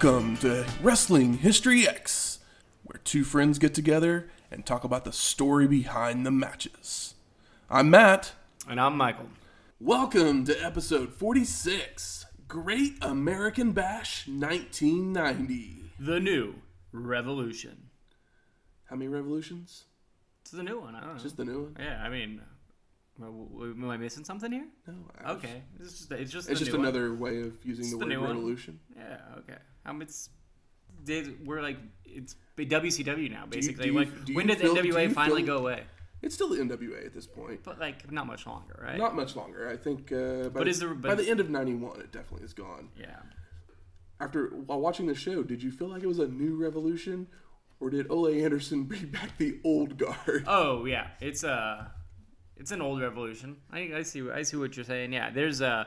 Welcome to Wrestling History X, where two friends get together and talk about the story behind the matches. I'm Matt. And I'm Michael. Welcome to episode 46 Great American Bash 1990. The new Revolution. How many revolutions? It's the new one. I don't know. Just the new one? yeah, I mean, am I missing something here? No. I was- Okay, it's just it's just It's the just new one. another way of using It's the the word new one. revolution. Yeah. Okay. Um, it's they, we're like it's WCW now basically. do you- like do when did feel- NWA finally feel- go away? It's still the NWA at this point. But like not much longer, right? Not much longer. I think uh, by, But the, is there- by the end of 91, it definitely is gone. yeah. After while watching the show, did you feel like it was a new revolution, or did Ole Anderson bring back the old guard? Oh yeah, it's uh it's an old revolution. I, I see I see what you're saying. Yeah, there's a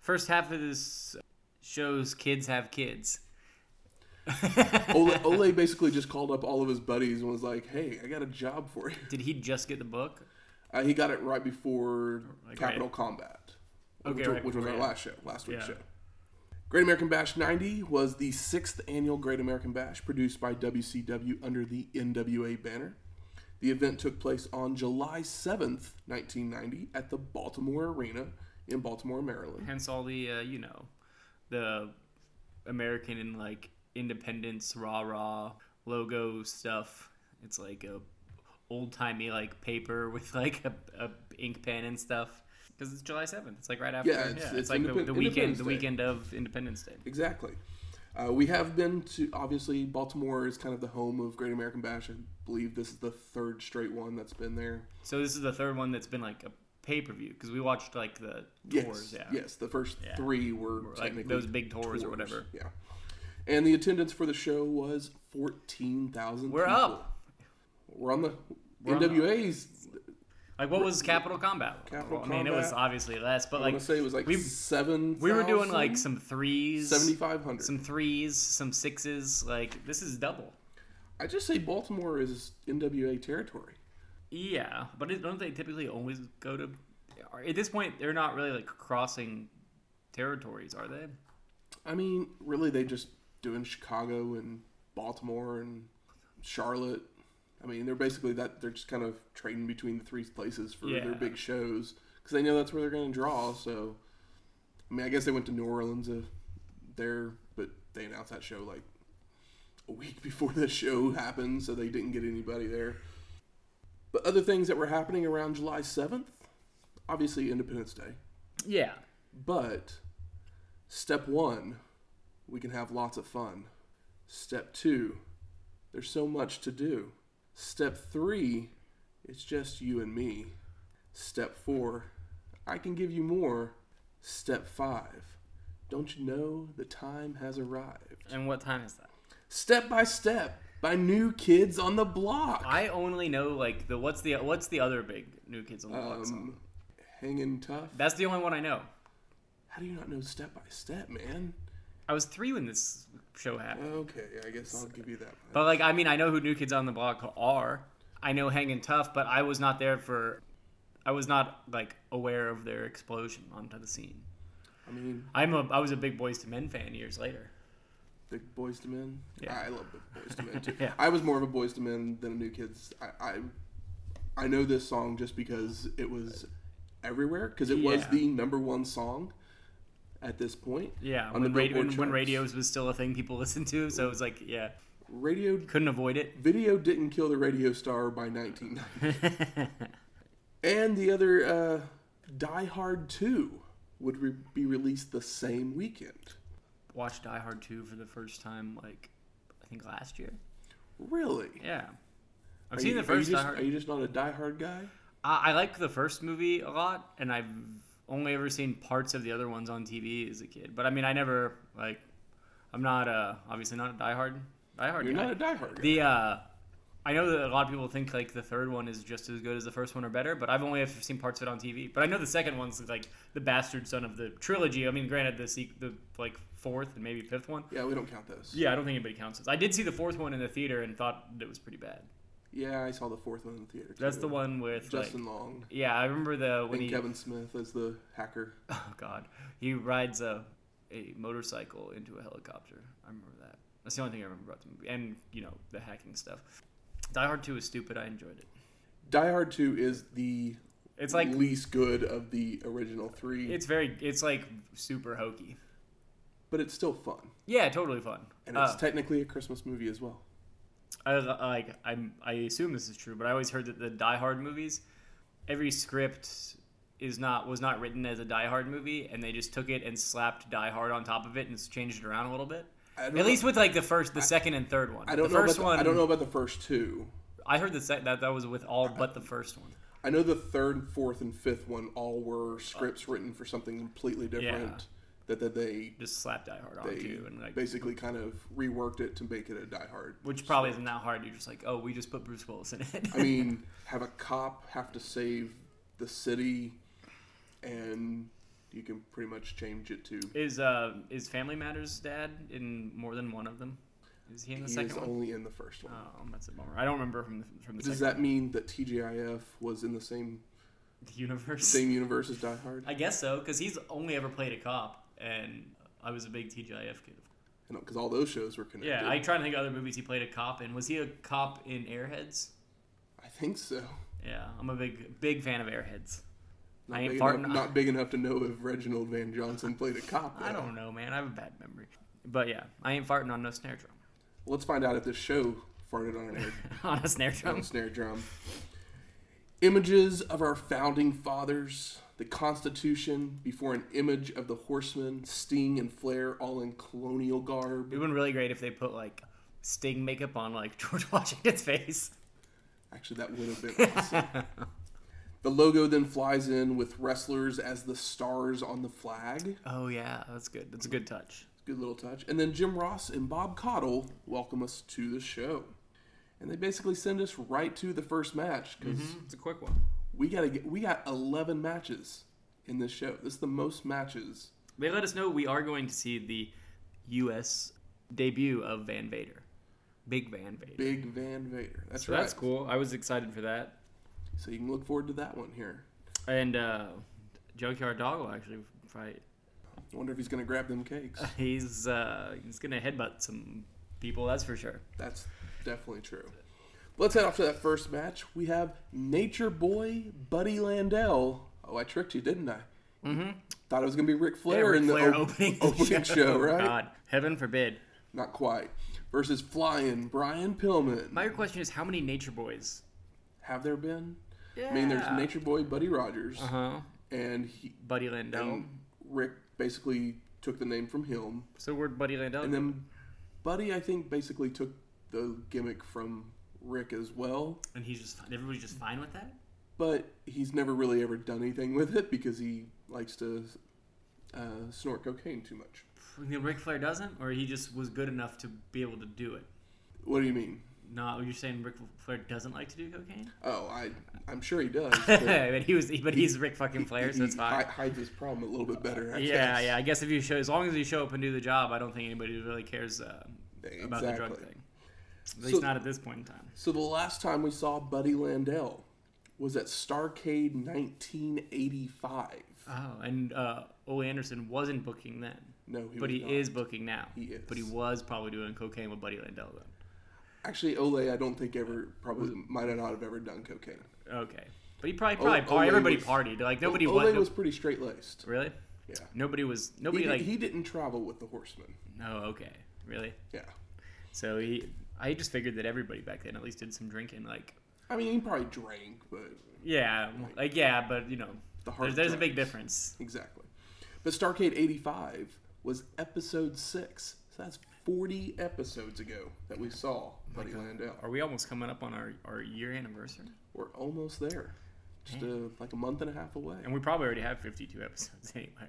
first half of this shows kids have kids. Ole, Ole basically just called up all of his buddies and was like, "Hey, I got a job for you." Did he just get the book? Uh, he got it right before Like, Capital right- Combat, Okay, which, right which was before, our last show, last week's Yeah. show. Great American Bash 90 was the sixth annual Great American Bash produced by WCW under the NWA banner. The event took place on July 7th, 1990, at the Baltimore Arena in Baltimore, Maryland. Hence all the uh, you know, the American and like independence rah rah logo stuff. It's like a old timey like paper with like a, a ink pen and stuff. Because it's July seventh. It's like right after. Yeah, it's- it's like the, the weekend. The weekend of Independence Day. Exactly. Uh, we have been to, obviously, Baltimore is kind of the home of Great American Bash. I believe this is the third straight one that's been there. So this is the third one that's been like a pay per view because we watched like the Yes, tours. Yeah. yes. The first Yeah. three were Like technically those big tours or whatever. Yeah, and the attendance for the show was fourteen thousand. We're up. We're on the We're on the- NWA's. Like what was Capital Combat? Capital I mean, it was obviously less, but like say it was like we seven. we were doing like some threes, seventy five hundred. some threes, some sixes. Like this is double. I just say Baltimore is NWA territory. Yeah, but it, don't they typically always go to? At this point, they're not really like crossing territories, are they? I mean, really, they just doing Chicago and Baltimore and Charlotte. I mean, they're basically that. They're just kind of trading between the three places for their big shows because they know that's where they're going to draw. So, I mean, I guess they went to New Orleans uh, there, but they announced that show like a week before the show happened, so they didn't get anybody there. But other things that were happening around July seventh, obviously Independence Day. Yeah. But step one, we can have lots of fun. Step two, there's so much to do. Step three, it's just you and me. Step four, I can give you more. Step five, don't you know the time has arrived? And what time is that? Step by step by New Kids on the Block. I only know like the what's the what's the other big New Kids on the Block song? Um, hanging tough. That's the only one I know. How do you not know step by step, man? I was three when this show happened. Okay, I guess I'll give you that. But like, I mean, I know who New Kids on the Block are. I know Hanging Tough, but I was not there for. I was not like aware of their explosion onto the scene. I mean, I'm a. I was a big Boyz II Men fan years later. Big Boyz II Men. Yeah. I love Big Boyz II Men too. Yeah. I was more of a Boyz II Men than a New Kids. I I, I know this song just because it was everywhere because it was the number one song at this point. Yeah, on when, the radio, when, when radios was still a thing people listened to, so it was like, yeah, Radio couldn't avoid it. video didn't kill the radio star by 1990. and the other uh, Die Hard 2 would re- be released the same weekend. Watched Die Hard 2 for the first time, like, I think last year. Really? Yeah. I've Are seen you- the first Are you, Die just, Hard. are you just not a Die Hard guy? I, I like the first movie a lot, and I've only ever seen parts of the other ones on TV as a kid. But I mean, I never like. I'm not uh obviously not a Die Hard. Die Hard. You're guy. not a Die Hard guy. The uh, I know that a lot of people think like the third one is just as good as the first one or better, but I've only ever seen parts of it on TV. But I know the second one's like the bastard son of the trilogy. I mean, granted, the sequ- the like fourth and maybe fifth one. yeah, we don't count those. Yeah, I don't think anybody counts those. I did see the fourth one in the theater and thought it was pretty bad. Yeah, I saw the fourth one in the theater. That's the one with Justin like, Long yeah, I remember the when and he Kevin Smith as the hacker. oh god he rides a a motorcycle into a helicopter. I remember that. That's the only thing I remember about the movie, and you know the hacking stuff. Die Hard Two is stupid. I enjoyed it. Die Hard Two is the It's like least good of the original three, it's very it's like super hokey. but it's still fun, Yeah, totally fun. and it's Uh, technically a Christmas movie as well. I I- like I'm I assume this is true, but I always heard that the Die Hard movies, every script is not was not written as a Die Hard movie, and they just took it and slapped Die Hard on top of it and changed it around a little bit. At know- least with like the first, the second, and third one. I don't the know first about the, one. I don't know about the first two. I heard that sec- that that was with all but the first one. I know the third, fourth, and fifth one all were scripts written for something completely different. Yeah. That that they Just slap Die Hard onto and like, basically kind of reworked it to make it a Die Hard. which probably isn't that hard. You're just like, oh, we just put Bruce Willis in it. I mean, have a cop have to save the city, and you can pretty much change it to. is uh is Family Matters dad in more than one of them? Is he in the He second is one? only in the first one. Oh, that's a bummer. I don't remember from the, from the Does that mean that TGIF was in the same universe. same universe as Die Hard? I guess so, because he's only ever played a cop, and I was a big TGIF kid. Because all those shows were connected. Yeah, I try to think of other movies he played a cop in. Was he a cop in Airheads? I think so. Yeah, I'm a big big fan of Airheads. Not, I ain't big farting- enough, not big enough to know if Reginald VelJohnson played a cop. I don't know, man. I have a bad memory. But yeah, I ain't farting on no snare drum. Let's find out if this show farted on an air on a snare drum. on a snare drum. Images of our founding fathers, the Constitution, before an image of the horsemen, Sting and Flair, all in colonial garb. It would have been really great if they put like Sting makeup on like George Washington's face. Actually, that would have been awesome. The logo then flies in with wrestlers as the stars on the flag. Oh yeah, that's good. That's a good touch. Good little touch. And then Jim Ross and Bob Caudle welcome us to the show. And they basically send us right to the first match because mm-hmm. It's a quick one. We gotta get we got eleven matches in this show. This is the most matches. They let us know we are going to see the U.S. debut of Van Vader, Big Van Vader. Big Van Vader. That's so right. that's cool. I was excited for that. So you can look forward to that one here. And uh, Junkyard Dog will actually fight. I wonder if he's gonna grab them cakes. He's uh, he's gonna headbutt some people. That's for sure. That's definitely true. Let's head off to that first match. We have Nature Boy Buddy Landel. Oh, I tricked you, didn't I? Mm-hmm. Thought it was gonna be Ric Flair Ric in the Flair op- opening, opening show, Oh, right? God, heaven forbid. Not quite. Versus Flying Brian Pillman. My question is, how many Nature Boys? Have there been? Yeah. I mean, there's Nature Boy Buddy Rogers, Uh huh. and he Buddy Landel. and Ric basically took the name from him, so where'd Buddy Landel? and then Buddy I think basically took the gimmick from Ric as well. and he's just everybody's just fine with that. but he's never really ever done anything with it because he likes to uh, snort cocaine too much. Ric Flair doesn't, or he just was good enough to be able to do it. What do you mean? No, you're saying Ric Flair doesn't like to do cocaine? Oh, I I'm sure he does. but but he was, but he's Ric fucking Flair, he, so it's fine. hi- hides his problem a little bit better. I yeah, guess. yeah. I guess if you show, as long as you show up and do the job, I don't think anybody really cares uh, about the drug thing. At least So- not at this point in time. So the last time we saw Buddy Landel was at Starcade 1985. Oh, and uh, Ole Anderson wasn't booking then, No, he but he not. is booking now. He is. But he was probably doing cocaine with Buddy Landel then. Actually, Ole, I don't think ever probably might not have ever done cocaine. Okay, but he probably probably Ole everybody was- partied. Like nobody Ole was, was pretty straight laced. really. Yeah. Nobody was He, nobody did, like. he didn't travel with the horsemen. No. okay, really. Yeah. So he, I just figured that everybody back then at least did some drinking. Like, I mean, he probably drank, but yeah, like yeah, but you know, the there's, there's a big difference. Exactly. But Starcade 85 was episode six. So that's 40 episodes ago that we saw oh Buddy Landel. Are we almost coming up on our, our year anniversary? We're almost there. Just uh, a, like a month and a half away. And we probably already have 52 episodes anyway.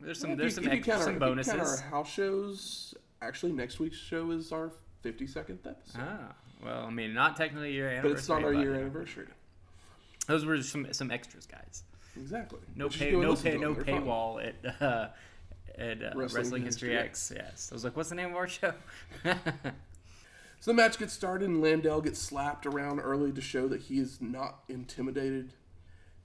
There's some there's you- some extra, count our- some if you count our house shows. Actually, next week's show is our 52nd episode. Ah, well, I mean, not technically your anniversary. but it's not our year anniversary. Those were some some extras, guys. Exactly. No pay, no pay, no. Fun. paywall at uh, at uh, Wrestling Wrestling, History History X. Yes, I was like, what's the name of our show? So the match gets started, and Landel gets slapped around early to show that he is not intimidated.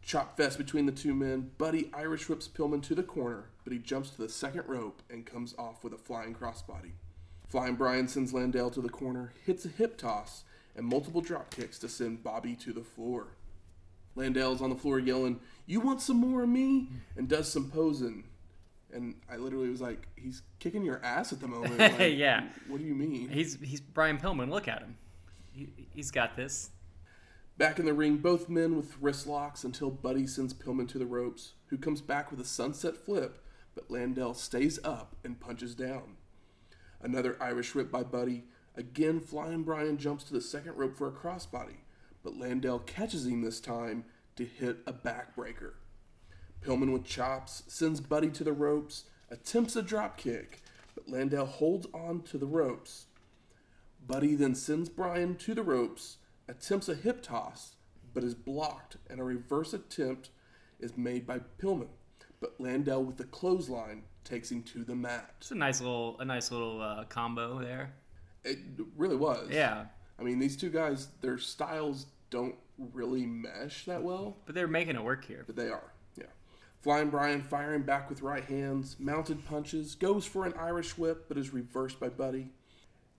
Chop fest between the two men. Buddy Irish whips Pillman to the corner, but he jumps to the second rope and comes off with a flying crossbody. Flying Brian sends Landel to the corner, hits a hip toss, and multiple drop kicks to send Bobby to the floor. Landel's on the floor yelling, You want some more of me? and does some posing. And I literally was like, He's kicking your ass at the moment. Like, Yeah. What do you mean? he's he's Brian Pillman. Look at him. He, he's got this. Back in the ring, both men with wrist locks until Buddy sends Pillman to the ropes, who comes back with a sunset flip, but Landel stays up and punches down. Another Irish whip by Buddy. Again, Flying Brian jumps to the second rope for a crossbody, but Landel catches him this time to hit a backbreaker. Pillman with chops sends Buddy to the ropes, attempts a drop kick, but Landel holds on to the ropes. Buddy then sends Brian to the ropes, attempts a hip toss, but is blocked, and a reverse attempt is made by Pillman. But Landel with the clothesline takes him to the mat. It's a nice little a nice little uh, combo there. It really was. Yeah, I mean, these two guys, their styles don't really mesh that well, but they're making it work here. but they are. Yeah. Flying Brian firing back with right hands, mounted punches, goes for an Irish whip, but is reversed by Buddy.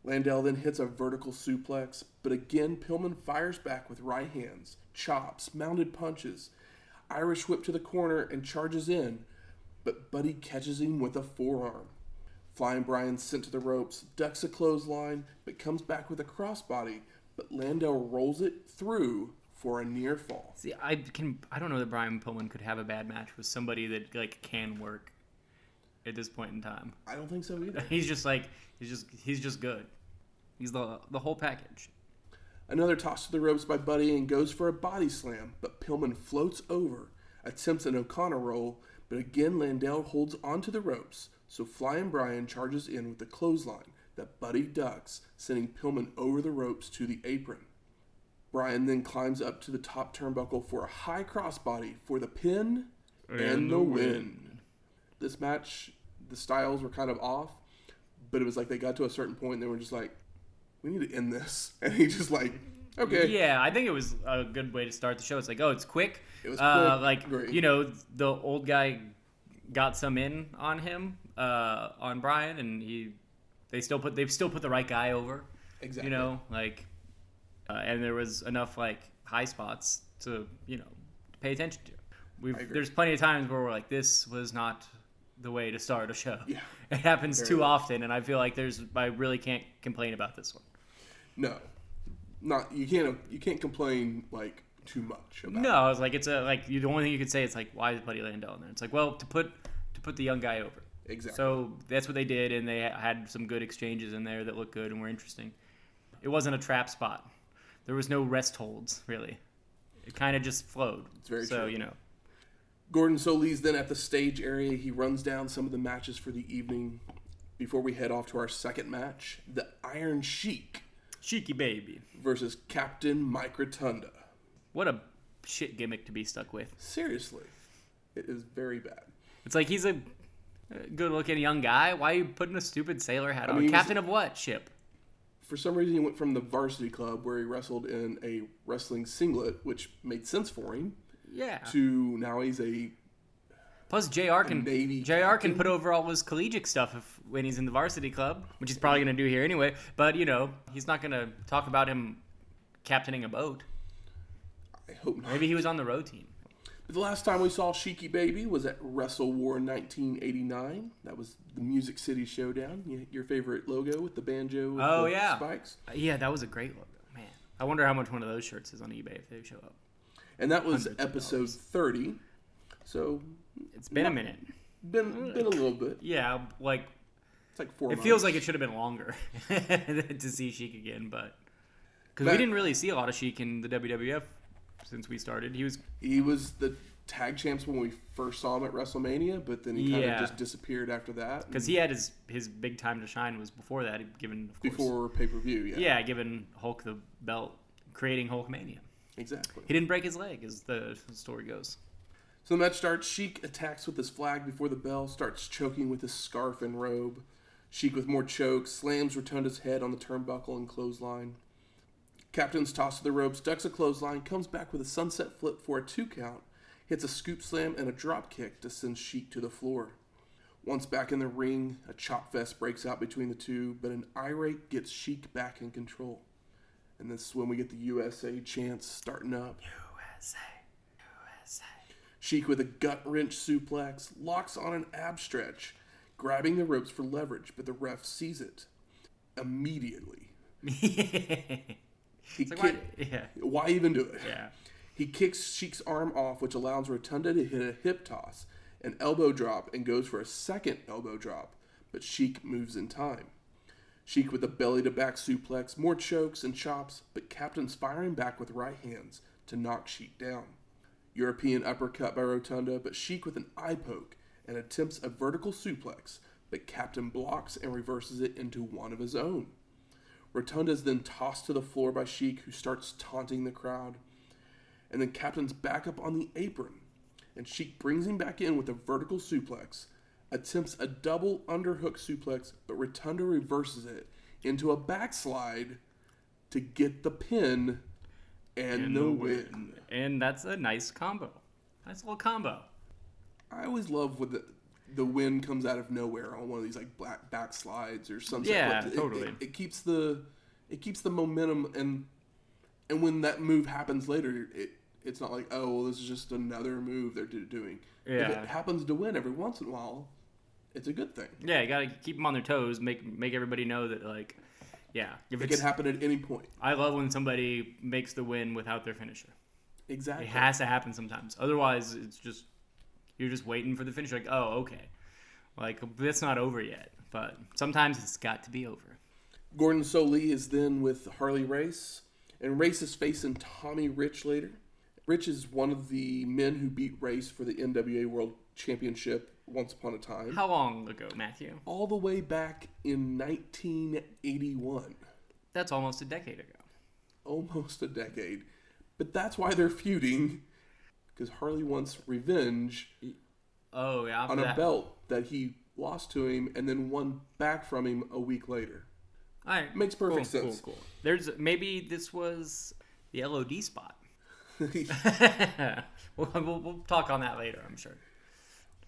Landel then hits a vertical suplex, but again Pillman fires back with right hands, chops, mounted punches, Irish whip to the corner and charges in, but Buddy catches him with a forearm. Flying Brian sent to the ropes, ducks a clothesline, but comes back with a crossbody, but Landel rolls it through for a near fall. See, I can I don't know that Brian Pillman could have a bad match with somebody that like can work at this point in time. I don't think so either. He's just like he's just he's just good. He's the the whole package. Another toss to the ropes by Buddy and goes for a body slam, but Pillman floats over, attempts an O'Connor roll, but again Landel holds onto the ropes, so Flying Brian charges in with the clothesline that Buddy ducks, sending Pillman over the ropes to the apron. Brian then climbs up to the top turnbuckle for a high crossbody for the pin and, the win. This match, the styles were kind of off, but it was like they got to a certain point and they were just like, we need to end this. And he just like, okay. Yeah, I think it was a good way to start the show. It's like, oh, it's quick. It was uh, quick, like great. you know, the old guy got some in on him, uh, on Brian, and he they still put they've still put the right guy over. Exactly. You know, like, uh, and there was enough like high spots to you know pay attention to. We've there's plenty of times where we're like, this was not the way to start a show. Yeah. It happens Very too often, and I feel like there's I really can't complain about this one. No, not you can't you can't complain like too much about. No, it's like it's a like the only thing you could say it's like why is Buddy Landel in there? It's like well to put to put the young guy over. exactly. So that's what they did, and they had some good exchanges in there that looked good and were interesting. It wasn't a trap spot. There was no rest holds really. It kind of just flowed. It's very so true. you know. Gordon Solie then at the stage area. He runs down some of the matches for the evening before we head off to our second match: the Iron Sheik Cheeky baby. versus Captain Mike Rotunda. What a shit gimmick to be stuck with. Seriously, it is very bad. It's like he's a good looking young guy. Why are you putting a stupid sailor hat I on? mean, he was- Captain of what ship? For some reason, he went from the varsity club where he wrestled in a wrestling singlet, which made sense for him, Yeah. to now he's a Plus, Jr. can Baby Jr. can put over all his collegiate stuff if, when he's in the varsity club, which he's probably going to do here anyway. But you know, he's not going to talk about him captaining a boat. I hope not. Maybe he was on the row team. The last time we saw Sheiky Baby was at Wrestle War 1989. That was the Music City Showdown. Your favorite logo with the banjo with Oh, the yeah. spikes. Uh, Yeah, that was a great logo, man. I wonder how much one of those shirts is on eBay if they show up. And that was episode 30. So, It's been a minute. been, been a little bit. Yeah, like It's like four. It feels like it should have been longer to see Sheik again, but because That- we didn't really see a lot of Sheik in the WWF since we started. He was he was the tag champs when we first saw him at WrestleMania, but then he kind Yeah. of just disappeared after that. because he had his his big time to shine was before that. Given of course, before pay per view, yeah, yeah, given Hulk the belt, creating Hulkmania. exactly. He didn't break his leg, as the story goes. So the match starts. Sheik attacks with his flag before the bell, starts choking with his scarf and robe. Sheik with more chokes, slams Rotunda's head on the turnbuckle and clothesline. Captain's toss to the ropes, ducks a clothesline, comes back with a sunset flip for a two count, hits a scoop slam and a drop kick to send Sheik to the floor. Once back in the ring, a chop fest breaks out between the two, but an irate gets Sheik back in control. And this is when we get the USA chants starting up. USA, USA. Sheik with a gut wrench suplex locks on an ab stretch, grabbing the ropes for leverage, but the ref sees it immediately. He like, why, yeah, why even do it? yeah. He kicks Sheik's arm off, which allows Rotunda to hit a hip toss, an elbow drop, and goes for a second elbow drop, but Sheik moves in time. Sheik with a belly to back suplex, more chokes and chops, but Captain's firing back with right hands to knock Sheik down. European uppercut by Rotunda, but Sheik with an eye poke and attempts a vertical suplex, but Captain blocks and reverses it into one of his own. Rotunda is then tossed to the floor by Sheik, who starts taunting the crowd. And then Captain's back up on the apron, and Sheik brings him back in with a vertical suplex, attempts a double underhook suplex, but Rotunda reverses it into a backslide to get the pin and, the win. And that's a nice combo. Nice little combo. I always love when the the win comes out of nowhere on one of these like black backslides or something. Yeah, It- totally. It, it keeps the it keeps the momentum and and when that move happens later, it it's not like oh well this is just another move they're do- doing. If Yeah. it happens to win every once in a while, it's a good thing. Yeah, you gotta keep them on their toes. Make make everybody know that like, yeah. If It can happen at any point. I love when somebody makes the win without their finisher. Exactly. It has to happen sometimes. Otherwise, it's just you're just waiting for the finish. Like, oh, okay, like that's not over yet. But sometimes it's got to be over. Gordon Solie is then with Harley Race, and Race is facing Tommy Rich later. Rich is one of the men who beat Race for the NWA World Championship once upon a time, How long ago, Matthew? all the way back in 1981, That's almost a decade ago. almost a decade. But that's why they're feuding, because Harley wants revenge Oh yeah, on for a belt that he lost to him and then won back from him a week later. All right, Makes perfect cool, sense. Cool, cool. There's maybe this was the LOD spot. we'll, we'll, we'll talk on that later, I'm sure.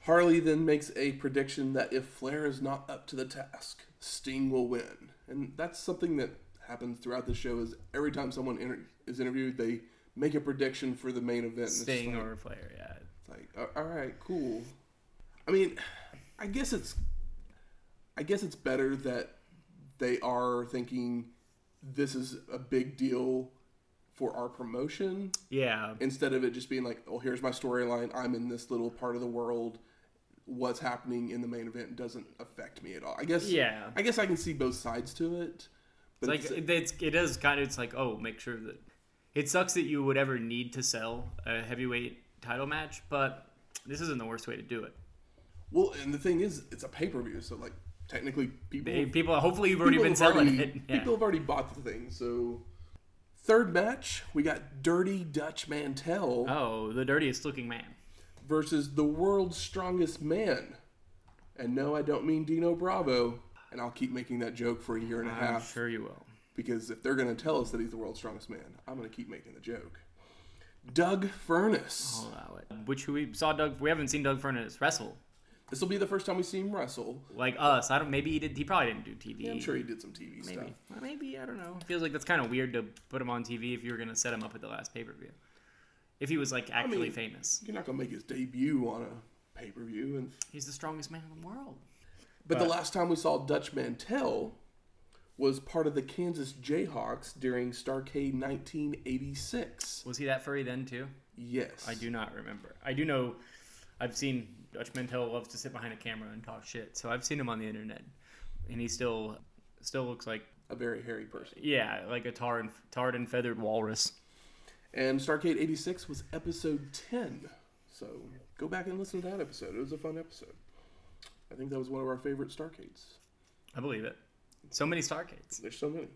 Harley then makes a prediction that if Flair is not up to the task, Sting will win. And that's something that happens throughout the show is every time someone inter- is interviewed, they make a prediction for the main event. Sting like, or Flair, yeah. it's like, all right, cool. I mean, I guess it's, I guess it's better that they are thinking this is a big deal for our promotion Yeah, instead of it just being like, oh, here's my storyline. I'm in this little part of the world. What's happening in the main event doesn't affect me at all. I guess. Yeah. I guess I can see both sides to it. But like it's- it, it's, it is kind of it's like oh make sure that it sucks that you would ever need to sell a heavyweight title match but this isn't the worst way to do it well, and the thing is, it's a pay per view, so like technically people They- people hopefully you've already been selling already- it yeah. People have already bought the thing. So third match, we got Dirty Dutch Mantell oh the dirtiest looking man versus the world's strongest man. And no, I don't mean Dino Bravo. And I'll keep making that joke for a year and a i'm half. sure you will because if they're going to tell us that he's the world's strongest man, I'm going to keep making the joke. Doug Furnas. I'll which we saw doug we haven't seen doug furnas wrestle This will be the first time we see him wrestle. like us i don't maybe he did he probably didn't do tv Yeah, I'm sure he did some TV maybe stuff. Well, maybe i don't know feels like that's kind of weird to put him on tv if you were going to set him up at the last pay-per-view if he was like actually mean- famous You're not going to make his debut on a pay per view. And he's the strongest man in the world but, the last time we saw Dutch Mantell was part of the Kansas Jayhawks during Starcade 1986. was he that furry then too Yes, I do not remember. I do know. I've seen Dutch Mantell loves to sit behind a camera and talk shit, so I've seen him on the internet. and he still still looks like A very hairy person. yeah, like a tar and tarred and feathered walrus. And Starcade 86 was episode 10. So go back and listen to that episode. It was a fun episode. I think that was one of our favorite Starcades. I believe it. So many Starcades. There's so many.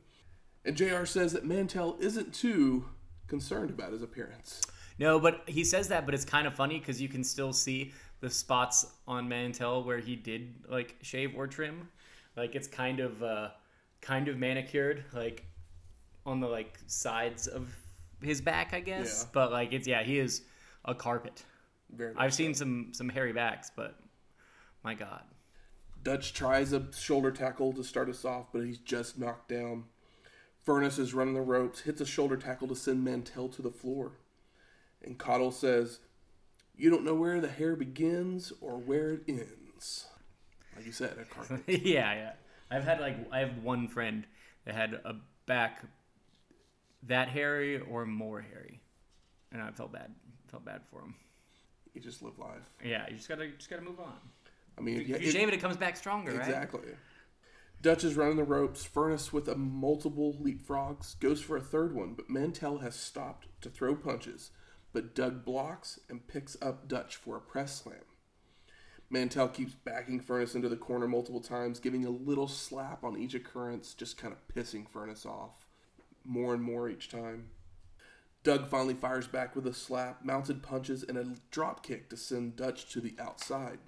And JR says that Mantell isn't too concerned about his appearance. No, but he says that, but it's kind of funny because you can still see the spots on Mantell where he did like shave or trim. Like it's kind of uh, kind of manicured, like on the like sides of his back, I guess. Yeah. But like it's yeah, he is a carpet. Very I've so. seen some some hairy backs, but my God. Dutch tries a shoulder tackle to start us off, but he's just knocked down. Furnas is running the ropes, hits a shoulder tackle to send Mantell to the floor. And Caudle says, You don't know where the hair begins or where it ends. Like you said, a carpet. yeah, yeah. I've had like I have one friend that had a back that hairy or more hairy, and I felt bad. Felt bad for him. you just live life. Yeah, you just gotta just gotta move on. I mean, If yeah, you it- shave it, it comes back stronger, right? Exactly. Dutch is running the ropes. Furnas with a multiple leapfrogs goes for a third one, but Mantell has stopped to throw punches. But Doug blocks and picks up Dutch for a press slam. Mantell keeps backing Furnas into the corner multiple times, giving a little slap on each occurrence, just kind of pissing Furnas off more and more each time. Doug finally fires back with a slap, mounted punches, and a drop kick to send Dutch to the outside.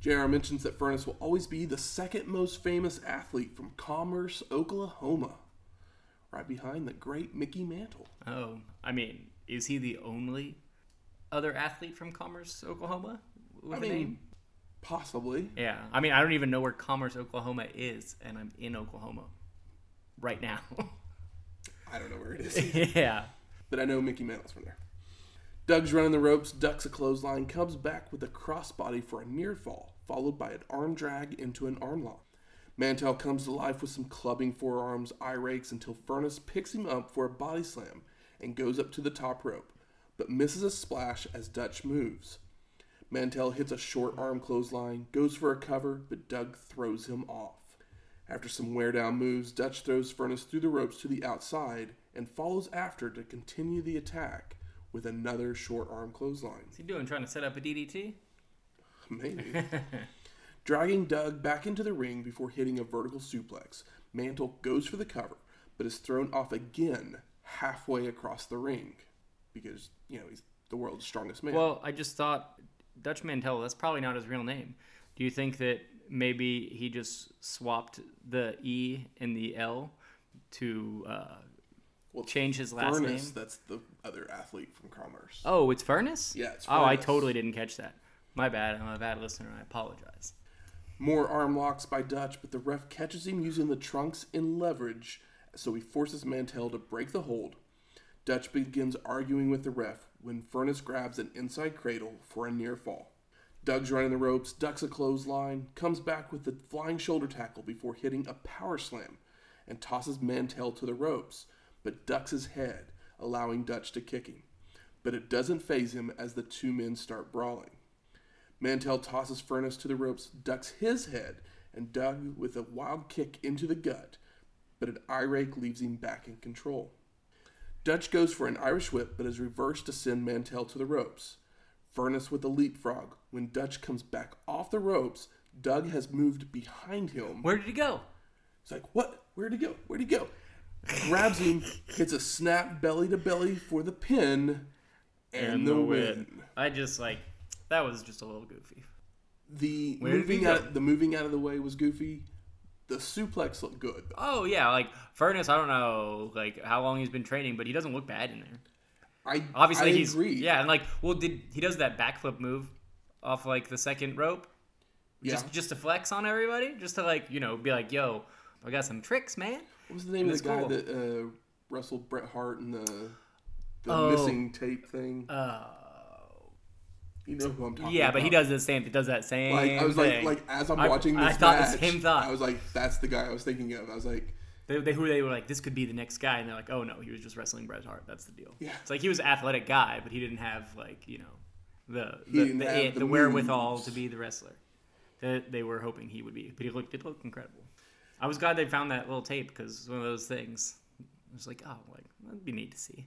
JR mentions that Furnas will always be the second most famous athlete from Commerce, Oklahoma, right behind the great Mickey Mantle. Oh, I mean, is he the only other athlete from Commerce, Oklahoma? With I mean, name? possibly. Yeah, I mean, I don't even know where Commerce, Oklahoma is, and I'm in Oklahoma right now. I don't know where it is, yeah. but I know Mickey Mantle's from there. Doug's running the ropes, ducks a clothesline, comes back with a crossbody for a near fall, followed by an arm drag into an arm lock. Mantell comes to life with some clubbing forearms, eye rakes until Furnas picks him up for a body slam and goes up to the top rope, but misses a splash as Dutch moves. Mantell hits a short arm clothesline, goes for a cover, but Doug throws him off. After some wear down moves, Dutch throws Furnas through the ropes to the outside and follows after to continue the attack with another short arm clothesline. What's he doing? Trying to set up a DDT? Maybe. Dragging Doug back into the ring before hitting a vertical suplex, Mantle goes for the cover, but is thrown off again halfway across the ring because, you know, he's the world's strongest man. Well, I just thought Dutch Mantell. That's probably not his real name. Do you think that maybe he just swapped the E and the L to uh, Well, change his last Furnas, name? that's the other athlete from Commerce. Oh, it's Furnas. Yeah, it's Oh, I totally didn't catch that. My bad. I'm a bad listener. I apologize. More arm locks by Dutch, but the ref catches him using the trunks in leverage, so he forces Mantell to break the hold. Dutch begins arguing with the ref when Furnas grabs an inside cradle for a near fall. Doug's running the ropes, ducks a clothesline, comes back with the flying shoulder tackle before hitting a power slam, and tosses Mantell to the ropes, but ducks his head, allowing Dutch to kick him. But it doesn't phase him as the two men start brawling. Mantell tosses Furnas to the ropes, ducks his head, and Doug with a wild kick into the gut, but an eye rake leaves him back in control. Dutch goes for an Irish whip, but is reversed to send Mantell to the ropes. Furnas with a leapfrog. When Dutch comes back off the ropes, Doug has moved behind him. Where did he go? He's like, What? Where'd he go? Where'd he go? Grabs him, hits a snap belly to belly for the pin, and, the, win. I just like that was just a little goofy. The Where moving out the moving out of the way was goofy. The suplex looked good. Oh yeah, like Furnas. I don't know like how long he's been training, but he doesn't look bad in there. I Obviously, I he's agree. yeah, and like well, did he does that backflip move off like the second rope? Yeah. Just just to flex on everybody, just to like you know be like, yo, I got some tricks, man. What was the name of That's the guy cool. that uh, wrestled Bret Hart in the the Oh. missing tape thing? Uh, You know who I'm talking yeah, about. but he does the same. He does that same. Like I was like, thing. like as I'm I- watching I this thought the match, same thought. I was like, that's the guy I was thinking of. I was like, They, they, who they were like, this could be the next guy, and they're like, oh no, he was just wrestling Bret Hart. That's the deal. Yeah. It's like he was an athletic guy, but he didn't have like you know the He the, the, it- the the wherewithall to be the wrestler. that they were hoping he would be, but he looked it looked incredible. I was glad they found that little tape because it's one of those things. It was like, oh, like that'd be neat to see.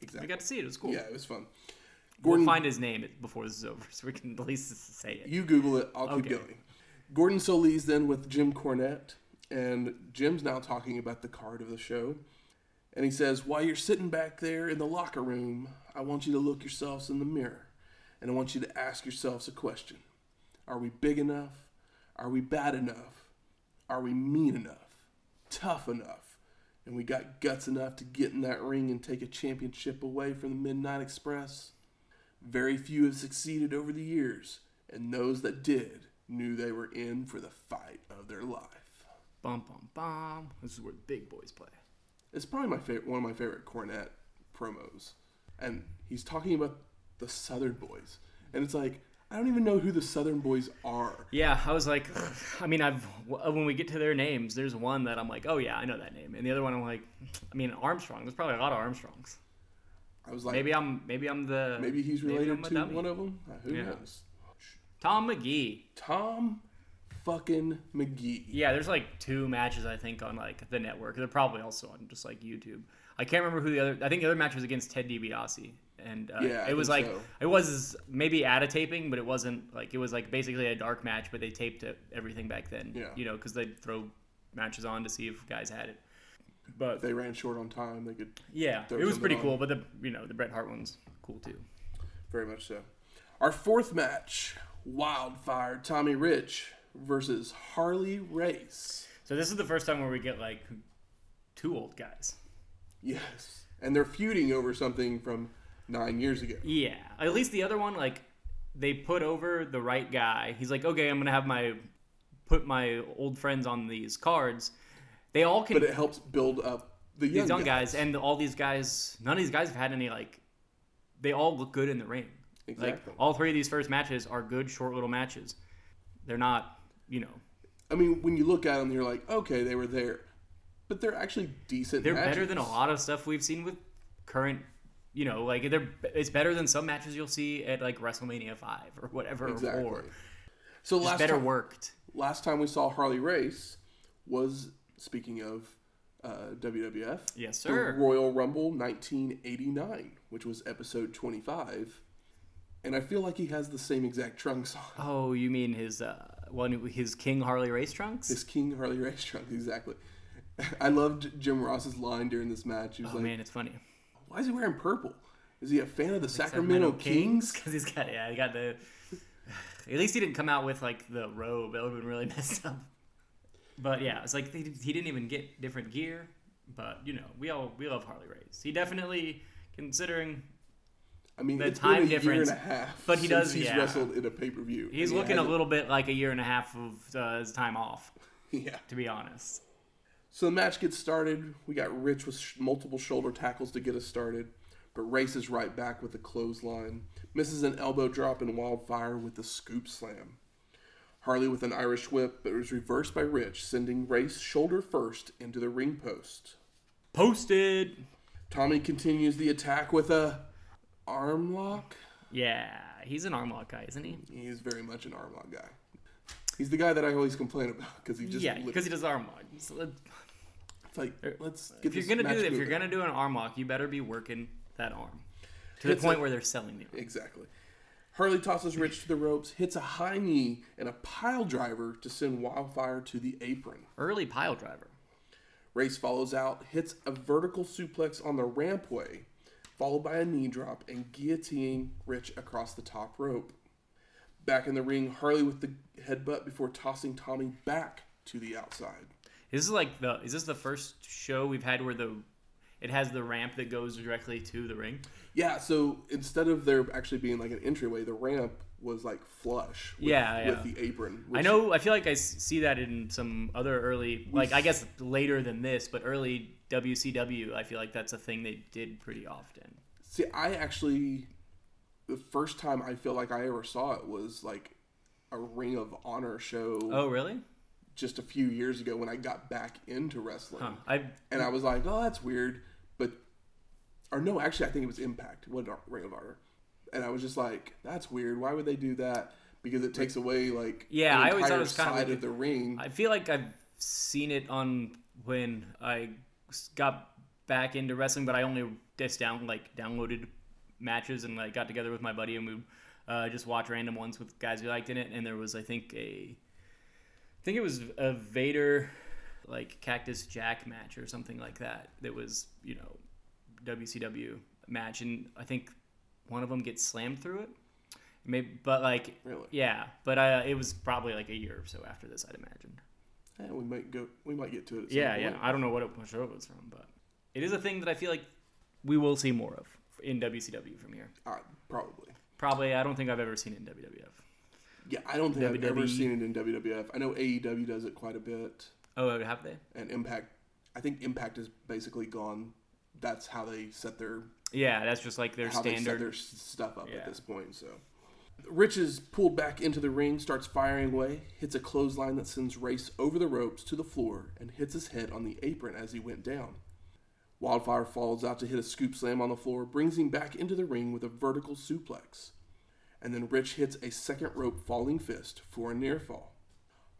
Exactly. We got to see it. It was cool. Yeah, it was fun. We'll Gordon, find his name before this is over, so we can at least say it. you Google it. I'll keep Okay. going. Gordon Solie then with Jim Cornette, and Jim's now talking about the card of the show. And he says, While you're sitting back there in the locker room, I want you to look yourselves in the mirror. And I want you to ask yourselves a question Are we big enough? Are we bad enough? Are we mean enough? Tough enough? And we got guts enough to get in that ring and take a championship away from the Midnight Express? Very few have succeeded over the years, and those that did knew they were in for the fight of their life. Bum bum bum. This is where the big boys play. It's probably my favorite, one of my favorite Cornette promos, and he's talking about the Southern Boys, and it's like I don't even know who the Southern Boys are. Yeah, I was like, I mean, I've when we get to their names, there's one that I'm like, oh yeah, I know that name, and the other one I'm like, I mean, Armstrong. There's probably a lot of Armstrongs. I was like, Maybe I'm maybe I'm the maybe he's maybe related I'm to one of them. Uh, Who Yeah. knows? Tom Magee. Tom fucking Magee. Yeah, there's like two matches I think on like the network. They're probably also on just like YouTube. I can't remember who the other. I think the other match was against Ted DiBiase, and uh, Yeah, it was like so. it was maybe at a taping, but it wasn't like it was like basically a dark match, but they taped it, everything back then. Yeah. you know, because they'd throw matches on to see if guys had it. But If they ran short on time, they could yeah, it was pretty on. cool. But the you know the Bret Hart one's cool too. Very much so. Our fourth match Wildfire Tommy Rich versus Harley Race. So this is the first time where we get like two old guys. Yes. And they're feuding over something from nine years ago. Yeah, at least the other one, like they put over the right guy. He's like, okay, I'm gonna have my put my old friends on these cards. They all can But it helps build up the young, young guys. guys. and all these guys. None of these guys have had any like. They all look good in the ring. Exactly. Like all three of these first matches are good, short little matches. They're not, you know, I mean, when you look at them, you're like, okay, they were there. But they're actually decent they're matches. better than a lot of stuff we've seen with current. You know, like they're it's better than some matches you'll see at like WrestleMania five or whatever. Exactly. Or So last better time, worked. last time we saw Harley Race was, speaking of uh, WWF, Yes, the sir. Royal Rumble 1989, which was episode 25. And I feel like he has the same exact trunks on. Oh, you mean his uh, one his King Harley race trunks? His King Harley Race trunks, exactly. I loved Jim Ross's line during this match. He was oh like, man, it's funny. "Why is he wearing purple? Is he a fan of the Sacramento, Kings?" because he's got yeah, he got the. At least he didn't come out with like the robe. That would have been really messed up. But yeah, it's like he, he didn't even get different gear. But you know, we all we love Harley Race. He definitely, considering I mean, The it's time been a difference, year and a half. but he since does- He's yeah. wrestled in a pay per view. he's looking a little bit like a year and a half of uh, his time off. Yeah. To be honest. So the match gets started. We got Rich with sh- multiple shoulder tackles to get us started, but Race is right back with a clothesline. Misses an elbow drop and Wildfire with the scoop slam. Harley with an Irish whip, but it was reversed by Rich, sending Race shoulder first into the ring post. Posted. Tommy continues the attack with a arm lock. Yeah, he's an arm lock guy, isn't he? He is very much an arm lock guy. He's the guy that I always complain about because he just yeah, because he does arm lock. So it's like let's get if you're this gonna do if you're gonna do an arm lock, you better be working that arm to the point it. where they're selling the arm. Exactly. Harley tosses Rich to the ropes, hits a high knee and a pile driver to send Wildfire to the apron. Early pile driver. Race follows out, hits a vertical suplex on the rampway, followed by a knee drop and guillotining Rich across the top rope. Back in the ring, Harley with the headbutt before tossing Tommy back to the outside. This is like the is this the first show we've had where the it has the ramp that goes directly to the ring? Yeah, so instead of there actually being like an entryway, the ramp was like flush with, Yeah, with the apron. I know. I feel like I see that in some other early, like I guess later than this, but early WCW. I feel like that's a thing they did pretty often. See, I actually, the first time I feel like I ever saw it was like a Ring of Honor show Oh, really? just a few years ago when I got back into wrestling. Huh. I And I was like, oh, that's weird. But, or no, actually, I think it was Impact. Wasn't Ring of Honor. And I was just like, that's weird. Why would they do that? because it takes away like Yeah, the I always thought it was kinda side like of the ring. I feel like I've seen it on when I got back into wrestling, but I only just down like downloaded matches and like got together with my buddy and we uh, just watch random ones with guys we liked in it. And there was I think a, I think it was a Vader like Cactus Jack match or something like that. That was you know WCW match, and I think one of them gets slammed through it. Maybe, but like Really? yeah, but uh, it was probably like a year or so after this, I'd imagine. Eh, we might go. We might get to it. Yeah, yeah. I don't know what it, what show it was from, but it is a thing that I feel like we will see more of in WCW from here. Uh, probably. Probably, I don't think I've ever seen it in WWF. Yeah, I don't think I've ever seen it in WWF. I know AEW does it quite a bit, Oh, have they? and Impact. I think Impact is basically gone. That's how they set their Yeah, that's just like their how they set standard. their stuff up Yeah. at this point. So, Rich is pulled back into the ring, starts firing away, hits a clothesline that sends Race over the ropes to the floor, and hits his head on the apron as he went down. Wildfire falls out to hit a scoop slam on the floor, brings him back into the ring with a vertical suplex. And then Rich hits a second rope falling fist for a near fall.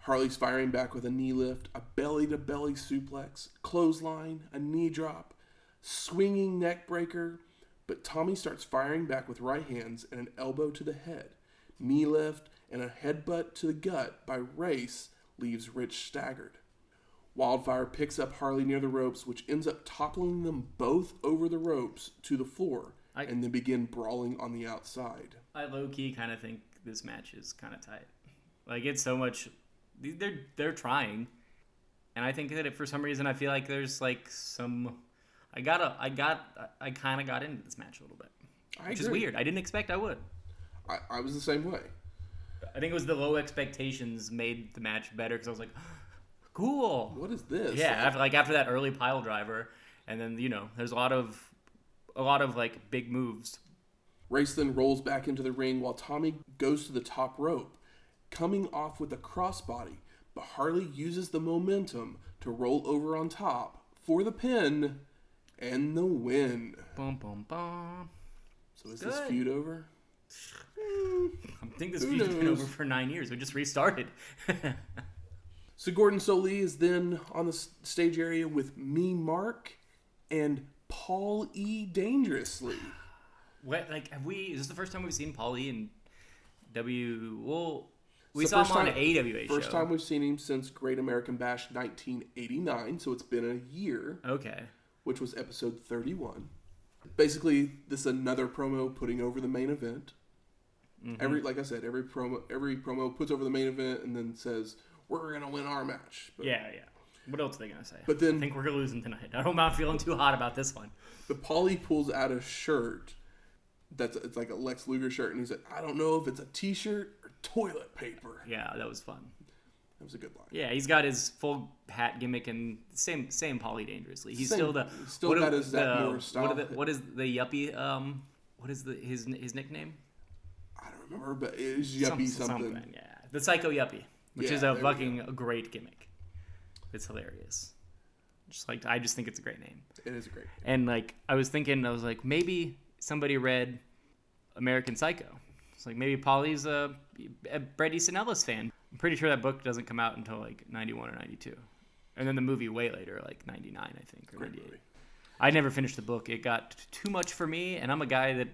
Harley's firing back with a knee lift, a belly to belly suplex, clothesline, a knee drop, swinging neck breaker. But Tommy starts firing back with right hands and an elbow to the head. Knee lift and a headbutt to the gut by Race leaves Rich staggered. Wildfire picks up Harley near the ropes, which ends up toppling them both over the ropes to the floor, I- and then begin brawling on the outside. I low key kind of think this match is kind of tight. Like it's so much. They're they're trying, and I think that for some reason I feel like there's like some. I got a I got I kind of got into this match a little bit, I which is weird. I didn't expect I would. I, I was the same way. I think it was the low expectations made the match better because I was like, cool. What is this? Yeah, after, like after that early pile driver, and then you know, there's a lot of a lot of like big moves. Race then rolls back into the ring while Tommy goes to the top rope, coming off with a crossbody, but Harley uses the momentum to roll over on top for the pin and the win. Boom, boom, boom. So is this feud over? Hmm. I think this Who feud's been over for nine years. We just restarted. So Gordon Solie is then on the stage area with me, Mark, and Paul E. Dangerously. what like have we? Is this the first time we've seen Paulie in W? Well, we the saw him on time- an AWA First show. time we've seen him since Great American Bash 1989, so it's been a year. Okay. Which was episode 31. Basically, this is another promo putting over the main event. Mm-hmm. Every, like I said, every promo, every promo puts over the main event and then says we're gonna win our match. But, Yeah, yeah. What else are they gonna say? But then- I think we're losing tonight. I don't mind feeling too hot about this one. but Paulie pulls out a shirt that's it's like a Lex Luger shirt, and he's like, I don't know if it's a T-shirt or toilet paper. Yeah, that was fun. That was a good line. Yeah, he's got his full hat gimmick and same same Polly dangerously. He's Same- still the still what got his Zach Morris style. What, the, what is the yuppie? Um, what is the his his nickname? I don't remember, but it was yuppie Some- something. Yeah, the Psycho Yuppie, which Yeah, is a fucking great gimmick. It's hilarious. Just like I just think it's a great name. It is a great. Name. And like I was thinking, I was like maybe somebody read American Psycho. It's like maybe Paulie's a, a Bret Easton Ellis fan. I'm pretty sure that book doesn't come out until like 91 or 92. And then the movie way later, like 99, I think, or Great 98. movie. I never finished the book. It got too much for me, and I'm a guy that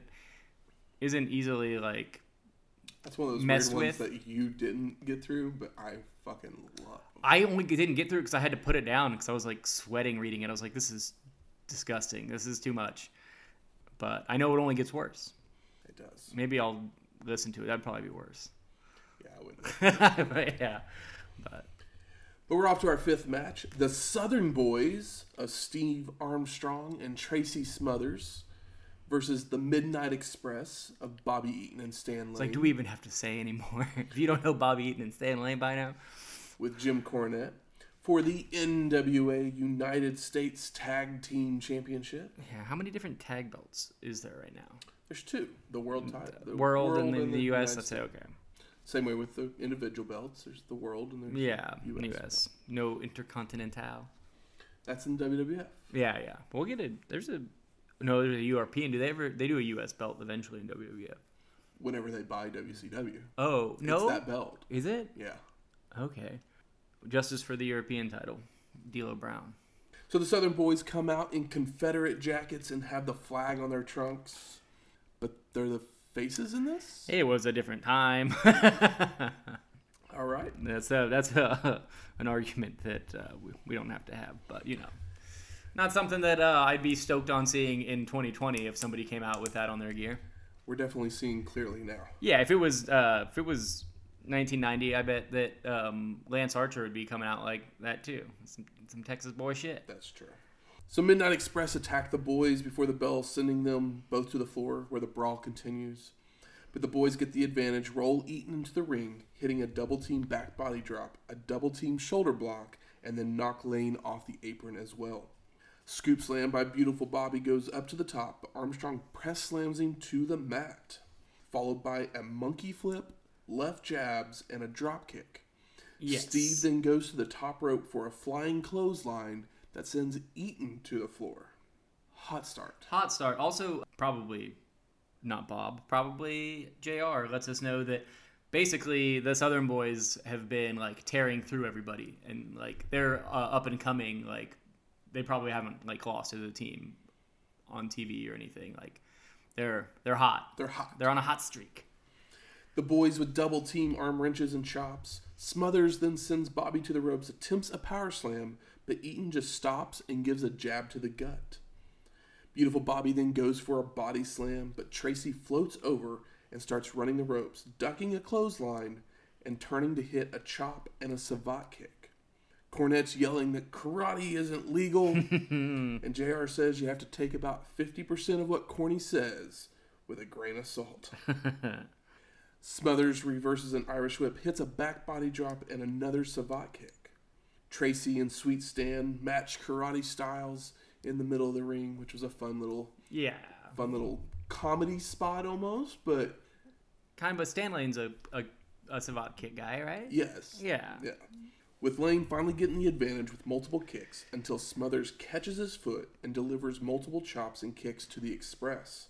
isn't easily like. That's one of those Messed weird ones with. that you didn't get through, but I fucking love. I only didn't get through because I had to put it down because I was like sweating reading it. I was like, this is disgusting. This is too much. But I know it only gets worse. It does. Maybe I'll listen to it. That'd probably be worse. Yeah, I wouldn't. but yeah. But But we're off to our fifth match. The Southern Boys of Steve Armstrong and Tracy Smothers versus the Midnight Express of Bobby Eaton and Stan Lane it's like, do we even have to say anymore? if you don't know Bobby Eaton and Stan Lane by now, with Jim Cornette for the NWA United States Tag Team Championship. yeah. How many different tag belts is there right now? There's two: the world title, the World, and then and the U.S. United That's. States. Okay. Same way with the individual belts. There's the world and there's Yeah. US. U.S. No intercontinental. That's in WWF. Yeah, yeah. We'll get it. There's a no. There's a European. Do they ever? They do a U.S. belt eventually in WWF. whenever they buy WCW. Oh no, It's that belt. is it? Yeah. Okay. Justice for the European title, D'Lo Brown. So the Southern Boys come out in Confederate jackets and have the flag on their trunks, but they're the faces in this. It was a different time. All right. that's a, that's a, an argument that uh, we, we don't have to have, but you know, not something that uh, I'd be stoked on seeing in 2020 if somebody came out with that on their gear. We're definitely seeing clearly now. Yeah, if it was uh, if it was 1990, I bet that um, Lance Archer would be coming out like that too. Some, some Texas boy shit. That's true. So Midnight Express attack the boys before the bell, sending them both to the floor where the brawl continues. But the boys get the advantage, roll Eaton into the ring, hitting a double team back body drop, a double team shoulder block, and then knock Lane off the apron as well. Scoop slam by Beautiful Bobby goes up to the top, but Armstrong press slams him to the mat, followed by a monkey flip, left jabs, and a drop kick. Yes. Steve then goes to the top rope for a flying clothesline that sends Eaton to the floor. Hot start. Hot start. Also, probably not Bob. Probably JR lets us know that basically the Southern boys have been like tearing through everybody, and like they're uh, up and coming. Like they probably haven't like lost to the team on TV or anything. Like they're they're hot. They're hot. They're on a hot streak. The boys with double team arm wrenches and chops. Smothers then sends Bobby to the ropes, attempts a power slam, but Eaton just stops and gives a jab to the gut. Beautiful Bobby then goes for a body slam, but Tracy floats over and starts running the ropes, ducking a clothesline and turning to hit a chop and a savate kick. Cornette's yelling that karate isn't legal, and JR says you have to take about 50% of what Corny says with a grain of salt. Smothers reverses an Irish whip, hits a back body drop, and another savate kick. Tracy and Sweet Stan match karate styles in the middle of the ring, which was a fun little, Yeah. fun little comedy spot almost. But Kind of, Stan Lane's a, a, a Savate kick guy, right? yes, Yeah. yeah. With Lane finally getting the advantage with multiple kicks until Smothers catches his foot and delivers multiple chops and kicks to the Express.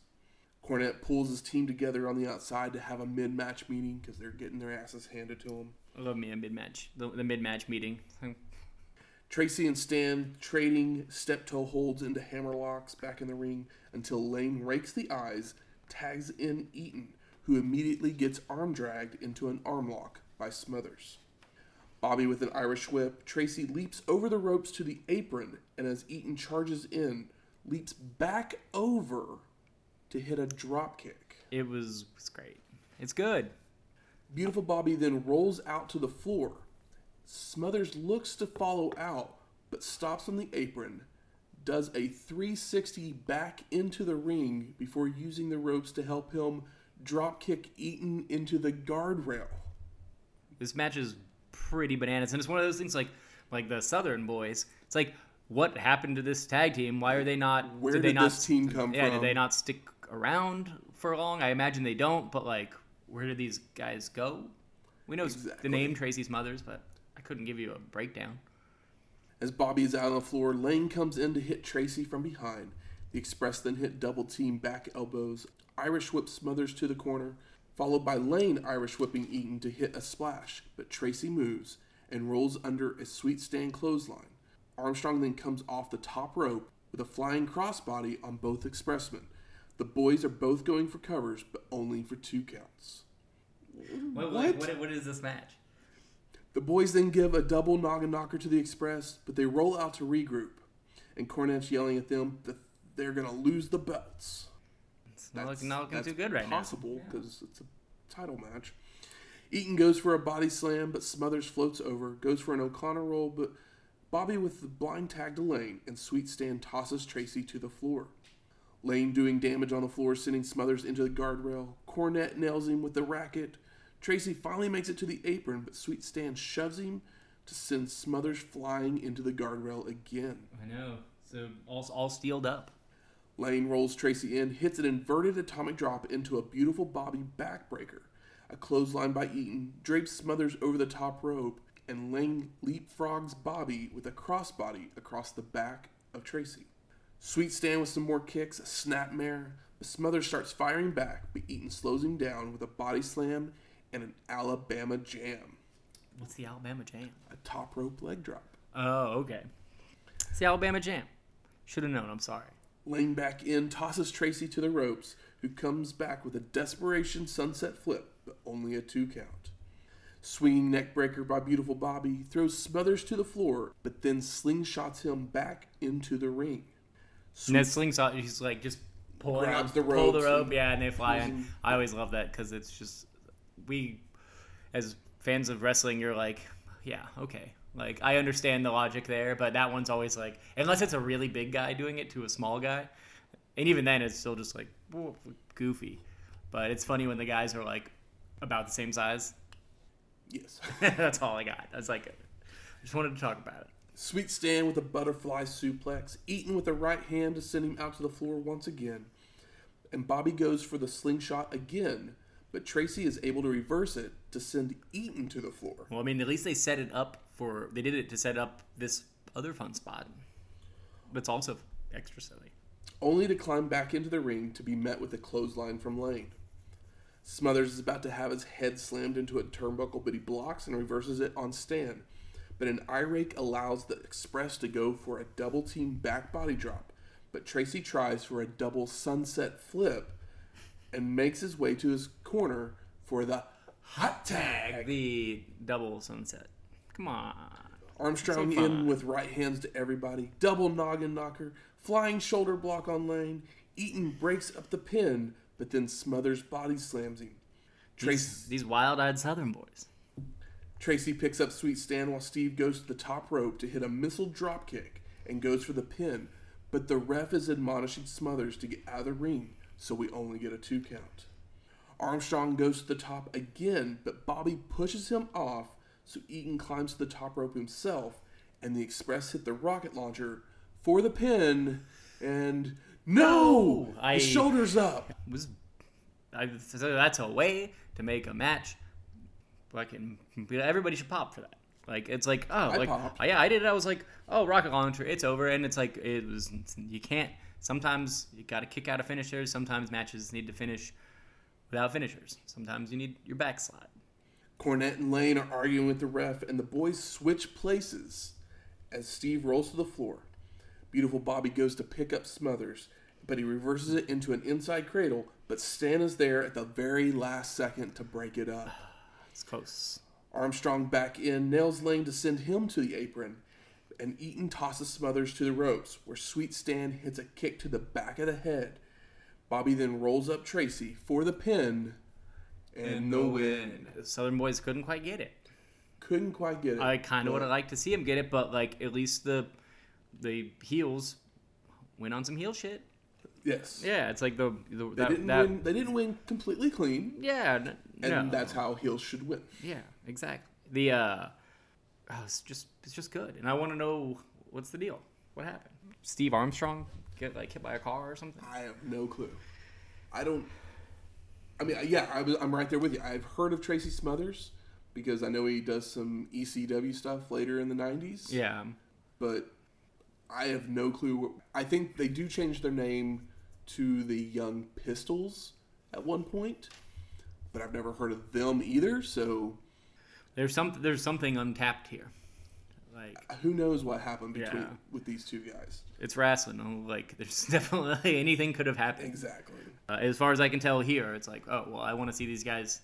Cornette pulls his team together on the outside to have a mid-match meeting because they're getting their asses handed to them. I love me a mid match. The, the mid match meeting. Tracy and Stan trading step toe holds into hammerlocks back in the ring until Lane rakes the eyes, tags in Eaton, who immediately gets arm dragged into an arm lock by Smothers. Bobby with an Irish whip, Tracy leaps over the ropes to the apron, and as Eaton charges in, leaps back over to hit a drop kick. It was, was great. It's good. Beautiful Bobby then rolls out to the floor. Smothers looks to follow out, but stops on the apron, does a 360 back into the ring before using the ropes to help him dropkick Eaton into the guardrail. This match is pretty bananas, and it's one of those things like like the Southern boys. It's like, what happened to this tag team? Why are they not? Where did did they not? this team come yeah, from? did they not stick around for long? I imagine they don't. But like, where did these guys go? We know Exactly. the name Tracy Smothers, but I couldn't give you a breakdown. As Bobby is out on the floor, Lane comes in to hit Tracy from behind. The Express then hit double team back elbows. Irish whip Smothers to the corner, followed by Lane Irish whipping Eaton to hit a splash, but Tracy moves and rolls under a sweet Stan clothesline. Armstrong then comes off the top rope with a flying crossbody on both Expressmen. The boys are both going for covers, but only for two counts. What, What? what, what is this match? The boys then give a double noggin knocker to the Express, but they roll out to regroup. And Cornette's yelling at them that they're going to lose the belts. It's not looking, not looking that's too good right now. possible because it's a title match. Eaton goes for a body slam, but Smothers floats over, goes for an O'Connor roll, but Bobby with the blind tag to Lane, and Sweet Stan tosses Tracy to the floor. Lane doing damage on the floor, sending Smothers into the guardrail. Cornette nails him with the racket. Tracy finally makes it to the apron, but Sweet Stan shoves him to send Smothers flying into the guardrail again. I know. So all all steeled up. Lane rolls Tracy in, hits an inverted atomic drop into a beautiful Bobby backbreaker. A clothesline by Eaton drapes Smothers over the top rope, and Lane leapfrogs Bobby with a crossbody across the back of Tracy. Sweet Stan with some more kicks, a snapmare, Smothers starts firing back, but Eaton slows him down with a body slam and an Alabama jam, What's the Alabama Jam? a top rope leg drop. Oh, okay. It's the Alabama Jam. Should have known. I'm sorry. Lane back in, tosses Tracy to the ropes, who comes back with a desperation sunset flip, but only a two count. Swinging neckbreaker by Beautiful Bobby throws Smothers to the floor, but then slingshots him back into the ring. And that slingshot, he's like just pulling Grabs up, the pull the rope, and yeah, and they fly in. I always love that because it's just we, as fans of wrestling, you're like, yeah, okay, like I understand the logic there, but that one's always like, unless it's a really big guy doing it to a small guy, and even then it's still just like whoa, goofy. But it's funny when the guys are like about the same size. Yes. That's all I got. That's like, I just wanted to talk about it. Sweet Stan with a butterfly suplex, Eaton with the right hand to send him out to the floor once again. And Bobby goes for the slingshot again, but Tracy is able to reverse it to send Eaton to the floor. Well, I mean, at least they set it up for. They did it to set up this other fun spot. But it's also extra silly. only to climb back into the ring to be met with a clothesline from Lane. Smothers is about to have his head slammed into a turnbuckle, but he blocks and reverses it on Stan. But an eye rake allows the Express to go for a double team back body drop, but Tracy tries for a double sunset flip and makes his way to his corner for the hot tag. The double sunset. Come on. Armstrong So in with right hands to everybody, double noggin knocker, flying shoulder block on Lane. Eaton breaks up the pin, but then Smothers body slams him. Tracy, These, these wild-eyed Southern boys. Tracy picks up Sweet Stan while Steve goes to the top rope to hit a missile drop kick and goes for the pin, but the ref is admonishing Smothers to get out of the ring, so we only get a two count. Armstrong goes to the top again, but Bobby pushes him off, so Eaton climbs to the top rope himself, and the Express hit the rocket launcher for the pin, and no! I- His shoulders up. Was I, so that's a way to make a match. Fucking everybody should pop for that. Like it's like oh I like popped. yeah I did it. I was like oh rocket launcher it's over and it's like it was you can't sometimes you got to kick out of finishers. Sometimes matches need to finish without finishers. Sometimes you need your backslide. Cornette and Lane are arguing with the ref, and the boys switch places as Steve rolls to the floor. Beautiful Bobby goes to pick up Smothers, but he reverses it into an inside cradle, but Stan is there at the very last second to break it up. It's close. Armstrong back in, nails Lane to send him to the apron, and Eaton tosses Smothers to the ropes, where Sweet Stan hits a kick to the back of the head. Bobby then rolls up Tracy for the pin, and, no win. Southern boys couldn't quite get it. Couldn't quite get it. I kind of would have liked to see him get it, but like at least the the heels went on some heel shit. Yes. Yeah, it's like the, the They that, didn't that win. They didn't win completely clean, yeah, n- and no. that's how heels should win. yeah, exactly. The uh, oh, it's just it's just good, and I want to know what's the deal. What happened? Steve Armstrong get like hit by a car or something? I have no clue. I don't. I mean, yeah, I was, I'm right there with you. I've heard of Tracy Smothers because I know he does some ECW stuff later in the '90s. Yeah, but I have no clue. I think they do change their name to the Young Pistols at one point, but I've never heard of them either. So there's some there's something untapped here. Like who knows what happened between Yeah. with these two guys? it's wrestling. Like there's definitely anything could have happened. Exactly. Uh, as far as I can tell here, it's like, oh well, I want to see these guys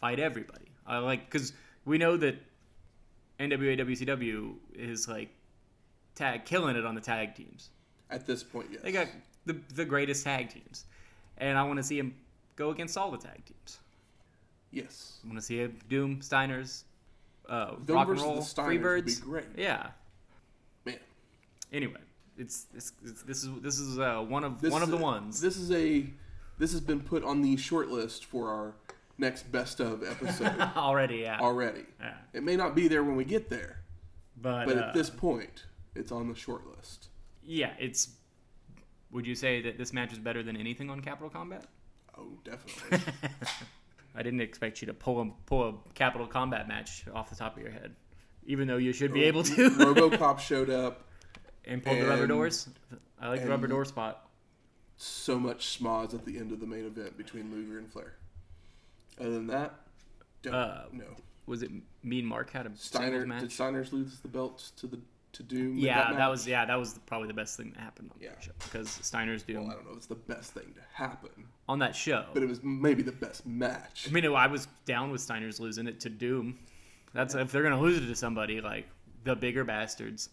fight everybody. I like because we know that NWA WCW is like tag killing it on the tag teams. At this point, yes. They got the the greatest tag teams, and I want to see them go against all the tag teams. Yes. I want to see a Doom Steiners, uh, Them Rock and Roll, Freebirds. would be great. Yeah. Man, Anyway, it's, it's, it's this is this is uh, one of this one of is the ones. This is a. This has been put on the short list for our next best of episode already. Yeah. already. yeah. It may not be there when we get there, But, but uh, at this point, it's on the short list. yeah, it's. Would you say that this match is better than anything on Capital Combat? Oh, definitely. I didn't expect you to pull a pull a Capital Combat match off the top of your head, even though you should be able to. RoboCop showed up. and pulled the rubber doors. I like the rubber door spot. so much schmoz at the end of the main event between Luger and Flair. Other than that, don't Uh, know. Was it me and Mark had a Steiner match? did Steiner's lose the belts to the to Doom? yeah, that, match? was yeah, that was probably the best thing that happened on Yeah. that show because Steiner's doing Well, I don't know. It's the best thing to happen, on that show. but it was maybe the best match. I mean, I was down with Steiner's losing it to Doom. That's if they're gonna lose it to somebody like the bigger bastards.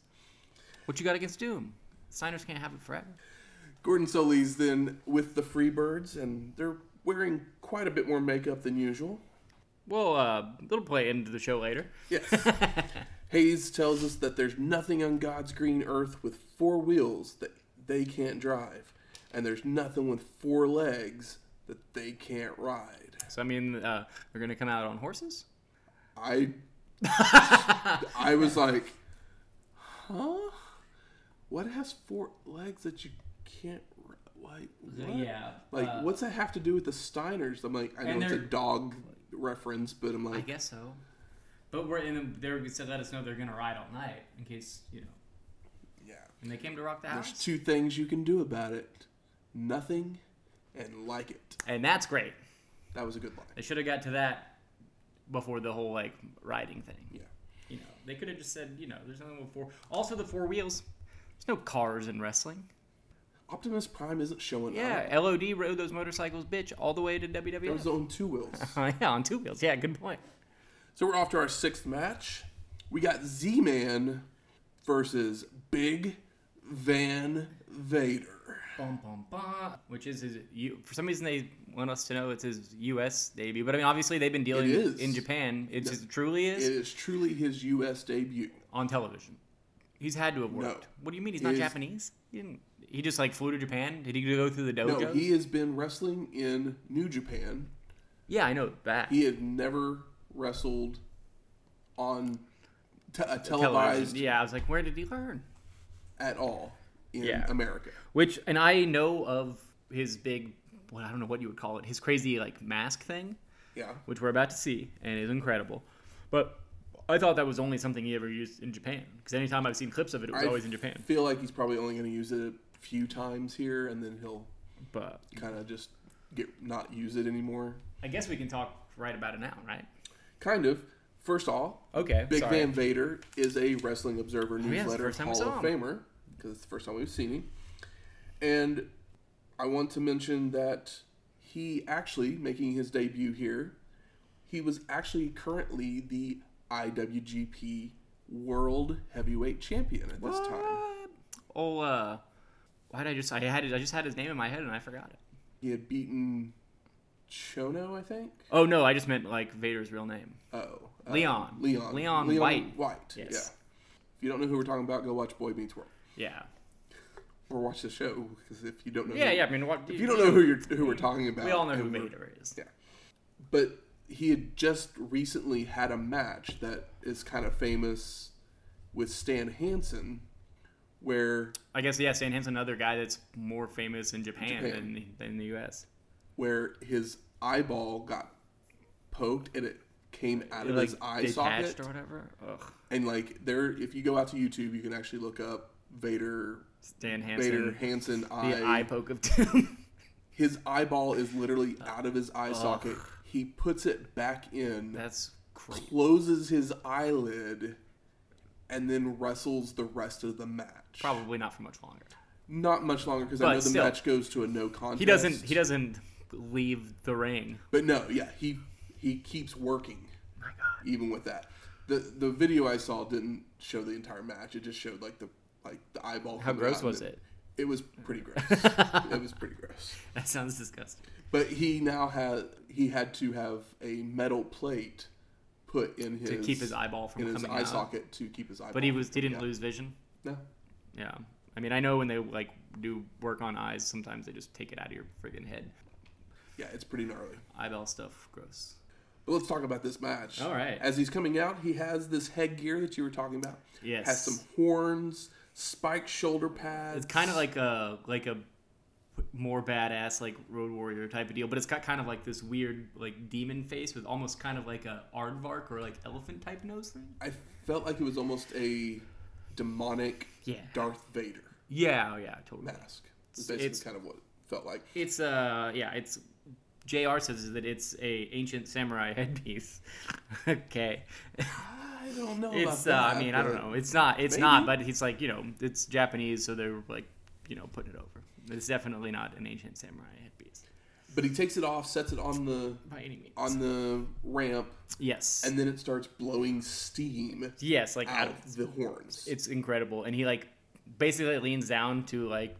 What you got against Doom? Steiner's can't have it forever. Gordon Solie then with the Freebirds, and they're wearing quite a bit more makeup than usual. Well, uh, little play into the show later. Yes. Hayes tells us that there's nothing on God's green earth with four wheels that they can't drive, and there's nothing with four legs that they can't ride. So I mean, uh, they're gonna come out on horses. I I was like, huh? What has four legs that you can't like? What? Yeah, Like, uh, what's that have to do with the Steiners? I'm like, I know it's a dog reference, but I'm like, I guess so. But we're in. They're said let us know they're gonna ride all night in case you know. yeah. And they came to rock the house. There's two things you can do about it: nothing and like it. and that's great. That was a good line. They should have got to that before the whole like riding thing. Yeah. You know, they could have just said, you know, there's nothing with four. Also, the four wheels. There's no cars in wrestling. Optimus Prime isn't showing Yeah, up. Yeah, LOD rode those motorcycles, bitch, all the way to WWE. It was on two wheels. yeah, on two wheels. Yeah, good point. so we're off to our sixth match. We got Z-Man versus Big Van Vader. Bum, bum, bum, which is his. For some reason, they want us to know it's his U.S. debut, but I mean, obviously, they've been dealing It is. in Japan. It just truly is It is truly his U.S. debut. on television. He's had to have No. worked. What do you mean he's not His- Japanese? He didn't. He just like flew to Japan. Did he go through the dojo? No, he has been wrestling in New Japan. yeah, I know that. He had never wrestled on te- a televised. Yeah, I was like, where did he learn? at all in Yeah. America. Which, and I know of his big, well, I don't know what you would call it, his crazy like mask thing, Yeah. which we're about to see, and is incredible. But I thought that was only something he ever used in Japan, because anytime I've seen clips of it, it was I always in Japan. I feel like he's probably only going to use it few times here, and then he'll But kind of just get not use it anymore. I guess we can talk right about it now, right? Kind of. First off, Okay. Big sorry. Van Vader is a Wrestling Observer yeah, it's the newsletter first Hall of. Famer because it's the first time we've seen him. And I want to mention that he actually making his debut here. He was actually currently the IWGP World Heavyweight Champion at this time. What? Oh, uh, why did I just? I had it. I just had his name in my head and I forgot it. He had beaten Chono, I think. Oh no, I just meant like Vader's real name. Oh, uh, Leon. Leon. Leon White. White. Yes. Yeah. If you don't know who we're talking about, go watch Boy Meets World Yeah. or watch the show because if you don't know, Yeah, who, yeah. I mean, what? If you don't know who you're who we're talking about, we all know who Vader is. Yeah. But he had just recently had a match that is kind of famous with Stan Hansen, where I guess yeah, Stan Hansen, another guy that's more famous in Japan, Japan. than the, than the U.S. where his eyeball got poked and it came out of like his eye socket. or whatever. Ugh. And like there, if you go out to YouTube, you can actually look up Vader, Stan Hansen, Vader Hansen the eye. eye poke of doom. His eyeball is literally out of his eye socket. He puts it back in. that's crazy. closes his eyelid and then wrestles the rest of the match. Probably not for much longer. Not much longer because I know the still. match goes to a no contest. He doesn't. He doesn't leave the ring. But no, yeah, he he keeps working My God. even with that. The the video I saw didn't show the entire match. It just showed like the like the eyeball. How gross was it? It was pretty gross. it was pretty gross. That sounds disgusting. But he now had he had to have a metal plate put in his To keep his eyeball from in his coming eye out. socket to keep his eyeball. But he was. He didn't Yeah. lose vision. No. Yeah. I mean, I know when they like do work on eyes, sometimes they just take it out of your friggin' head. Yeah, it's pretty gnarly. Eyeball stuff, gross. But let's talk about this match. All right. As he's coming out, he has this headgear that you were talking about. Yes. Has some horns, spiked shoulder pads. It's kind of like a like a more badass like road warrior type of deal, but it's got kind of like this weird like demon face with almost kind of like a aardvark or like elephant type nose thing. I felt like it was almost a demonic Yeah. Darth Vader Yeah, oh yeah, totally. mask. It's basically It's- kind of what it felt like. It's uh yeah, it's JR says that it's a ancient samurai headpiece. okay. I don't know. It's about uh, I mean, I don't know. It's not it's maybe. not, but he's like, you know, it's Japanese so they're like, you know, putting it over. It's definitely not an ancient samurai headpiece But he takes it off, sets it on the by any means. on the ramp, yes. and then it starts blowing steam yes, like out out of the horns. it's incredible and he like basically leans down to like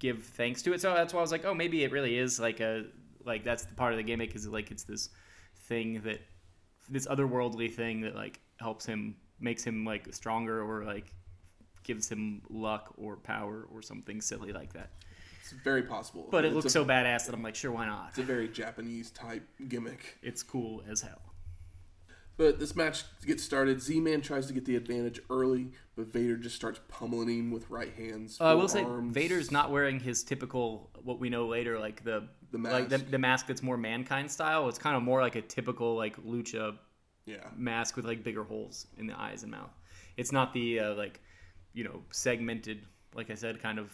give thanks to it so that's why i was like oh maybe it really is like a like that's the part of the gimmick is like it's this thing that this otherworldly thing that like helps him makes him like stronger or like gives him luck or power or something silly like that It's very possible. but it It's looks a, so badass that i'm like sure why not It's a very Japanese type gimmick. it's cool as hell But this match gets started. Z Man tries to get the advantage early, but Vader just starts pummeling him with right hands. Uh, I will say. Vader's not wearing his typical what we know later, like the The mask. like the, mask. the mask that's more mankind style. It's kind of more like a typical like lucha Yeah. mask with like bigger holes in the eyes and mouth. It's not the uh, like you know segmented, like I said, kind of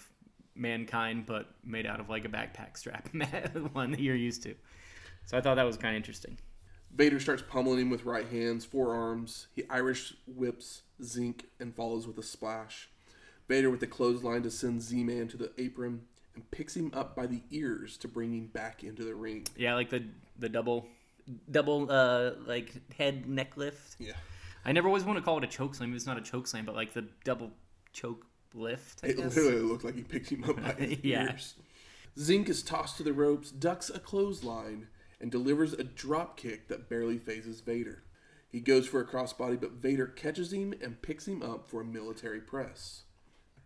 mankind, but made out of like a backpack strap one that you're used to. So I thought that was kind of interesting. Vader starts pummeling him with right hands, forearms. He Irish whips Zenk and follows with a splash. Vader with the clothesline to send Z Man to the apron and picks him up by the ears to bring him back into the ring. Yeah, like the the double double uh like head neck lift. Yeah. I never always want to call it a choke slam. It's not a choke slam, but like the double choke lift. I It guess. literally looked like he picked him up by his Yeah. ears. Zenk is tossed to the ropes, ducks a clothesline, and delivers a drop kick that barely phases Vader. He goes for a crossbody, but Vader catches him and picks him up for a military press.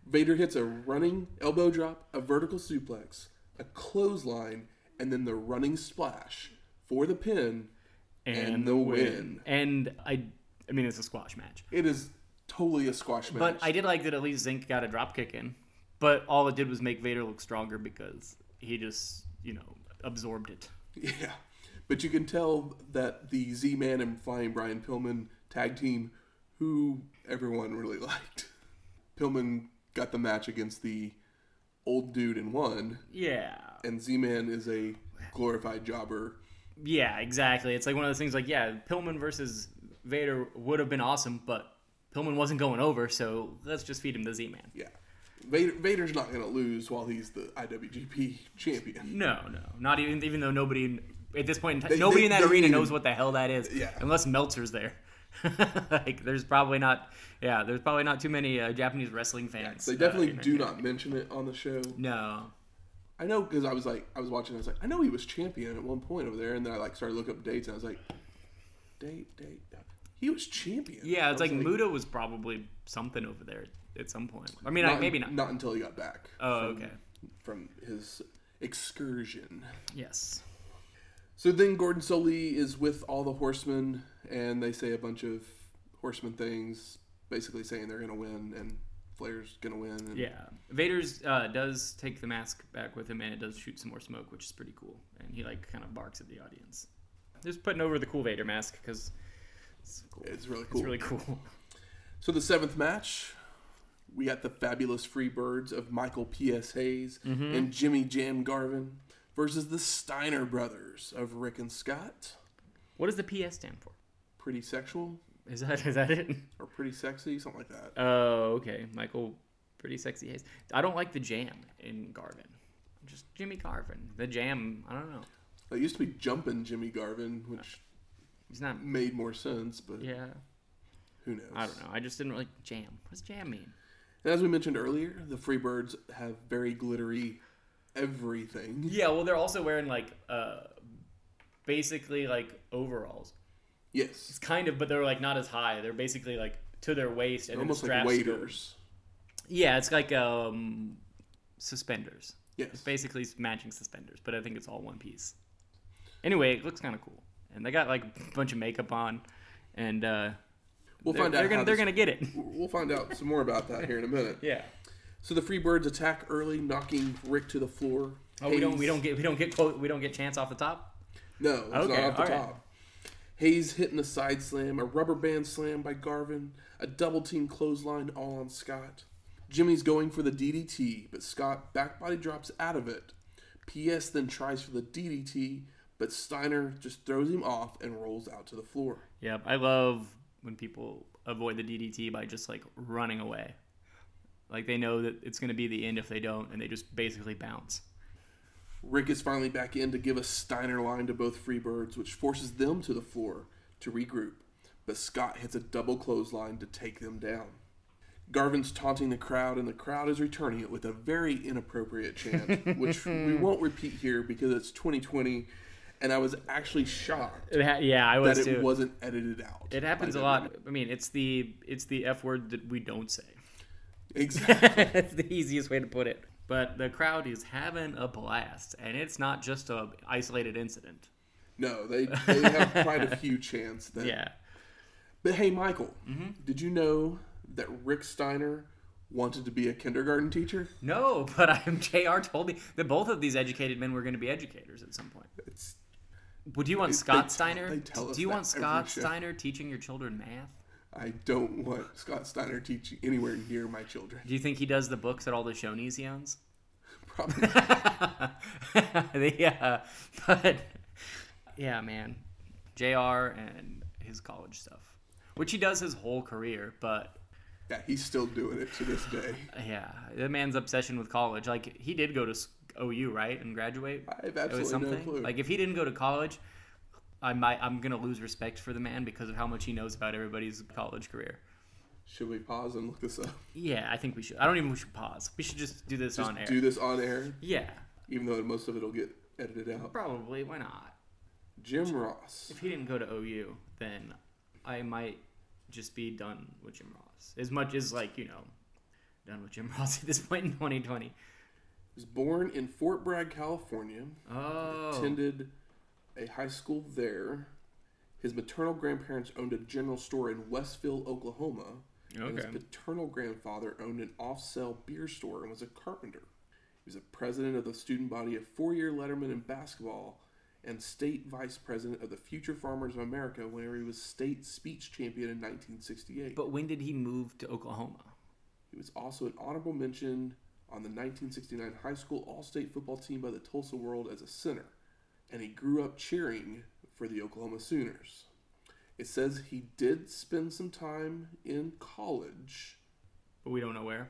Vader hits a running elbow drop, a vertical suplex, a clothesline, and then the running splash for the pin and, the win. And I, I mean, it's a squash match. It is totally a squash match. But I did like that at least Zenk got a drop kick in. But all it did was make Vader look stronger because he just, you know, absorbed it. Yeah, but you can tell that the Z Man and Flying Brian Pillman tag team, who everyone really liked. Pillman got the match against the old dude and won, Yeah. and Z Man is a glorified jobber. Yeah, exactly. It's like one of those things like, yeah, Pillman versus Vader would have been awesome, but Pillman wasn't going over, so let's just feed him the Z Man. Yeah, Vader, Vader's not going to lose while he's the IWGP champion. No, no, not even even though nobody at this point in time, They- nobody they- in that arena didn't knows what the hell that is. Yeah. unless Meltzer's there. like, there's probably not. Yeah, there's probably not too many uh, Japanese wrestling fans. They uh, definitely in do not mention it on the show. No. I know because I was like, I was watching. I was like, I know he was champion at one point over there, and then I like started looking up dates, and I was like, date, date. He was champion. Yeah, it's was like, Muta was probably something over there at some point. I mean, I, Not- maybe not. Not until he got back. Oh, from- okay. From his excursion. Yes. So then Gordon Solie is with all the horsemen, and they say a bunch of horseman things, basically saying they're going to win, and Flair's going to win. And Yeah, Vader's uh, does take the mask back with him, and it does shoot some more smoke, which is pretty cool. And he like kind of barks at the audience. Just putting over the cool Vader mask because it's cool. It's really cool. It's really cool. So the seventh match, we got the fabulous Freebirds of Michael P.S. Hayes Mm-hmm. and Jimmy Jam Garvin versus the Steiner brothers of Rick and Scott. What does the PS stand for? Pretty sexual Is that is that it? or pretty sexy, something like that. Oh, okay. Michael, pretty sexy Hayes. I don't like the jam in Garvin. Just Jimmy Garvin. The jam, I don't know. It used to be Jumpin' Jimmy Garvin, which He's not. made more sense, but Yeah, who knows? I don't know. I just didn't really jam. What does jam mean? And as we mentioned earlier, the Freebirds have very glittery everything. Yeah, well, they're also wearing like uh, basically like overalls. Yes. It's kind of, but they're like not as high. They're basically like to their waist and then the Almost like straps go- waiters. Yeah, it's like um, suspenders. Yes, it's basically matching suspenders, but I think it's all one piece. Anyway, it looks kind of cool, and they got like a bunch of makeup on, and uh, We'll they're, find out. they're gonna they're this- gonna get it. We'll find out some more about that here in a minute. Yeah. So the Freebirds attack early, knocking Rick to the floor. Oh, we don't we don't get we don't get quote we don't get chance off the top. No, it's Okay, not off the right. top. Hayes hitting a side slam, a rubber band slam by Garvin, a double team clothesline all on Scott. Jimmy's going for the DDT, but Scott back body drops out of it PS then tries for the DDT, but Steiner just throws him off and rolls out to the floor. Yep, I love when people avoid the DDT by just like running away. Like they know that it's going to be the end if they don't, and they just basically bounce. Rick is finally back in to give a Steiner line to both Freebirds, which forces them to the floor to regroup. But Scott hits a double clothesline to take them down. Garvin's taunting the crowd, and the crowd is returning it with a very inappropriate chant, which we won't repeat here because it's 2020, and I was actually shocked It ha- yeah, I was that was it wasn't edited out. it happens a lot. I mean, it's the it's the F word that we don't say. Exactly. That's the easiest way to put it. But the crowd is having a blast, and it's not just a isolated incident. No, they, they have quite a few chants. That, Yeah. But hey, Michael, Mm-hmm. did you know that Rick Steiner wanted to be a kindergarten teacher? No, but I'm JR told me that both of these educated men were going to be educators at some point. Would you want They- Scott they- Steiner? they tell us Do you want Scott. Steiner teaching your children math? I don't want Scott Steiner teaching anywhere near my children. Do you think he does the books at all the Shoney's he owns? Probably. yeah, but yeah, man, JR and his college stuff, which he does his whole career. But yeah, he's still doing it to this day. yeah, the man's obsession with college. Like he did go to OU, right, and graduate. I have absolutely no something. clue. Like if he didn't go to college, I might I'm gonna lose respect for the man because of how much he knows about everybody's college career. Should we pause and look this up? Yeah, I think we should. I don't even we should pause. We should just do this Just on air. do this on air, yeah, even though most of it will get edited out. probably. Why not? Jim Ross. If he didn't go to OU, then I might just be done with Jim Ross. As much as like you know, done with Jim Ross at this point in 2020. Was born in Fort Bragg, California. Oh, Attended a high school there. His maternal grandparents owned a general store in Westville, Oklahoma. Okay. And his paternal grandfather owned an off-sale beer store and was a carpenter. He was a president of the student body, a four-year letterman in basketball, and state vice president of the Future Farmers of America whenever he was state speech champion in 1968. But when did he move to Oklahoma? He was also an honorable mention on the 1969 high school all-state football team by the Tulsa World as a center, and he grew up cheering for the Oklahoma Sooners. It says he did spend some time in college, But we don't know where.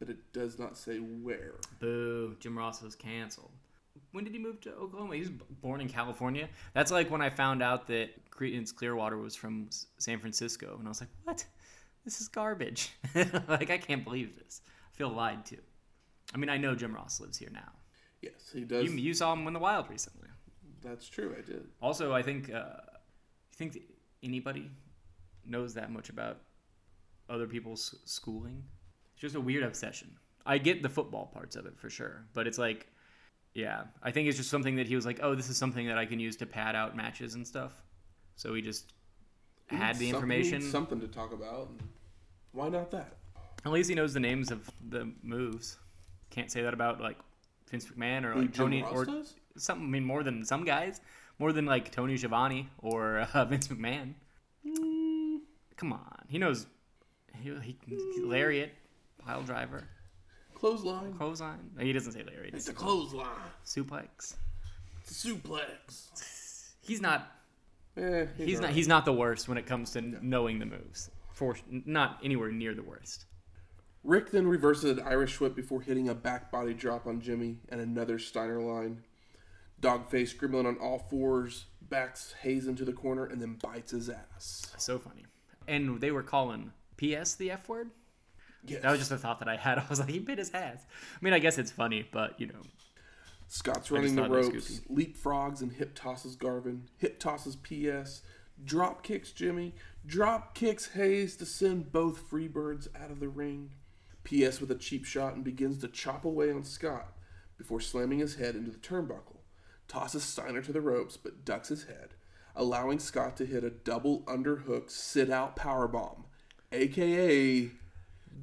but it does not say where. Boo! Jim Ross was canceled. When did he move to Oklahoma? He was born in California. That's like when I found out that Creedence Clearwater was from San Francisco, and I was like, "What? This is garbage! like I can't believe this. I feel lied to." I mean, I know Jim Ross lives here now. Yes, he does. You, you saw him win the Wild recently. That's true. I did. Also, I think uh, you think anybody knows that much about other people's schooling. It's just a weird obsession. I get the football parts of it for sure, but it's like, yeah, I think it's just something that he was like, oh, this is something that I can use to pad out matches and stuff. So he just He had the some- he needs information. something to talk about. Why not that? At least he knows the names of the moves. Can't say that about like Vince McMahon or like Tony or something. I mean, more than some guys, more than like Tony Schiavone or uh, Vince McMahon. Mm, Come on, he knows. He, he, he lariat, pile driver, clothesline. clothesline. No, He doesn't say lariat. It's a clothesline. suplex. It's a suplex. He's not. Eh, He's not. alright. He's not the worst when it comes to knowing the moves. For not anywhere near the worst. Rick then reverses an Irish whip before hitting a back body drop on Jimmy and another Steiner line. Dogface scribbling on all fours, backs Hayes into the corner and then bites his ass. So funny. And they were calling PS the F word. Yes. That was just a thought that I had. I was like, he bit his ass. I mean, I guess it's funny, but you know, Scott's running the thought it was ropes, leapfrogs and hip tosses Garvin, hip tosses PS, drop kicks Jimmy, drop kicks Hayes to send both Freebirds out of the ring. PS with a cheap shot and begins to chop away on Scott before slamming his head into the turnbuckle. Tosses Steiner to the ropes but ducks his head, allowing Scott to hit a double underhook sit out powerbomb, aka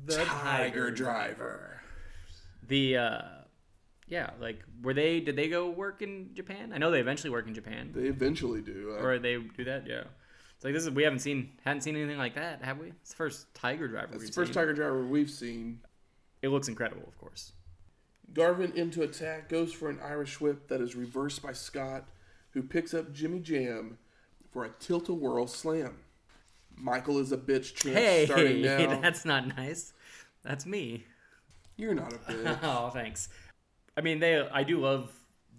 the Tiger Driver. The uh, yeah, like were they? Did they go work in Japan? I know they eventually work in Japan, They eventually do. Or they do that. Yeah. It's like this is we haven't seen hadn't seen anything like that, have we? It's the first Tiger Driver. It's the first seen. Tiger Driver we've seen. It looks incredible, of course. Garvin into attack goes for an Irish whip that is reversed by Scott, who picks up Jimmy Jam for a tilt a whirl slam. Michael is a bitch Hey, starting now. that's not nice. That's me. You're not a bitch. Oh, thanks. I mean, they. I do love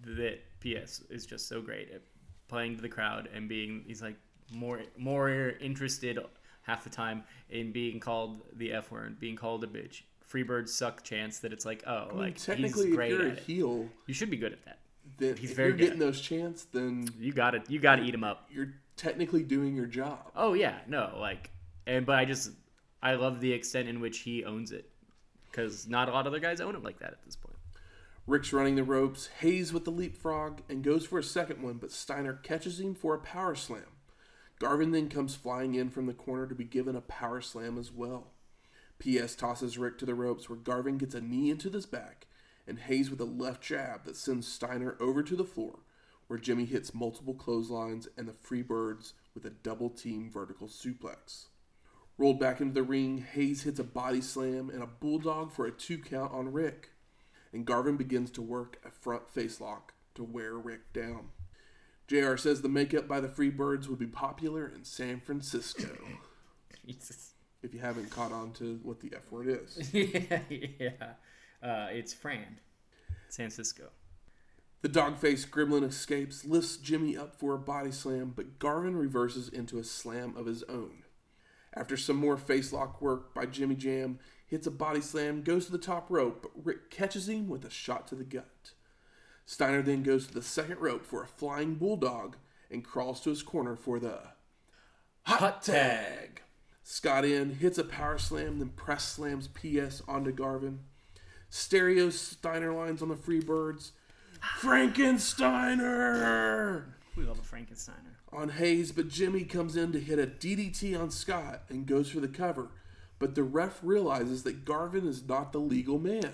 that. PS is just so great at playing to the crowd and being. He's like more more interested half the time in being called the F word, being called a bitch. Freebirds suck chance that it's like, oh, I mean, like technically, he's if you're a heel, You should be good at that. then He's if very you're good. getting those chants, then You got it. You got to eat him up. you're technically doing your job. Oh yeah, no, like, and but I just I love the extent in which he owns it because not a lot of other guys own it like that at this point. Rick's running the ropes, Hayes with the leapfrog, and goes for a second one, but Steiner catches him for a power slam. Garvin then comes flying in from the corner to be given a power slam as well. PS tosses Rick to the ropes where Garvin gets a knee into his back, and Hayes with a left jab that sends Steiner over to the floor, where Jimmy hits multiple clotheslines and the Freebirds with a double team vertical suplex. Rolled back into the ring, Hayes hits a body slam and a bulldog for a two count on Rick and Garvin begins to work a front face lock to wear Rick down. JR says the makeup by the Freebirds would be popular in San Francisco. Jesus. if you haven't caught on to what the F word is. yeah, yeah. Uh, it's Fran, San Francisco. The dog faced gremlin escapes, lifts Jimmy up for a body slam, but Garvin reverses into a slam of his own. After some more face lock work by Jimmy Jam, hits a body slam, goes to the top rope, but Rick catches him with a shot to the gut. Steiner then goes to the second rope for a flying bulldog and crawls to his corner for the hot, Hot tag. Scott in, hits a power slam, then press slams PS onto Garvin. Stereo Steiner lines on the Freebirds. Frankensteiner We love a Frankensteiner. on Hayes, but Jimmy comes in to hit a DDT on Scott and goes for the cover. But the ref realizes that Garvin is not the legal man.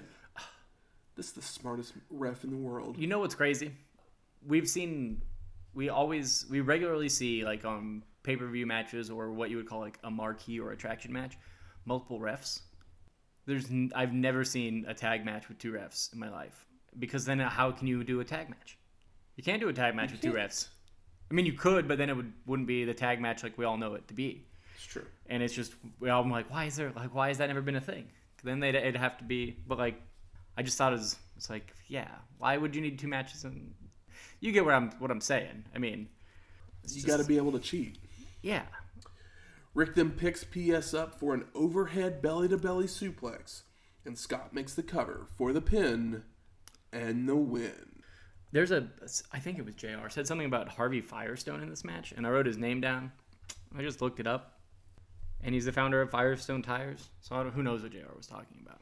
This is the smartest ref in the world. You know what's crazy? We've seen, we always, we regularly see like um, on pay per view matches or what you would call like a marquee or attraction match, multiple refs. There's, n- I've never seen a tag match with two refs in my life because then how can you do a tag match? You can't do a tag match with two refs. I mean, you could, but then it would wouldn't be the tag match like we all know it to be. It's true. and it's just I'm like, why is there like why has that never been a thing? Then they'd it'd have to be, but like, I just thought it was it's like yeah, why would you need two matches? And you get what I'm what I'm saying. I mean, You got to be able to cheat. yeah, Rick then picks PS up for an overhead belly to belly suplex, and Scott makes the cover for the pin and the win. There's a I think it was JR said something about Harvey Firestone in this match, and I wrote his name down. I just looked it up, and he's the founder of Firestone Tires. So I don't, who knows what JR was talking about?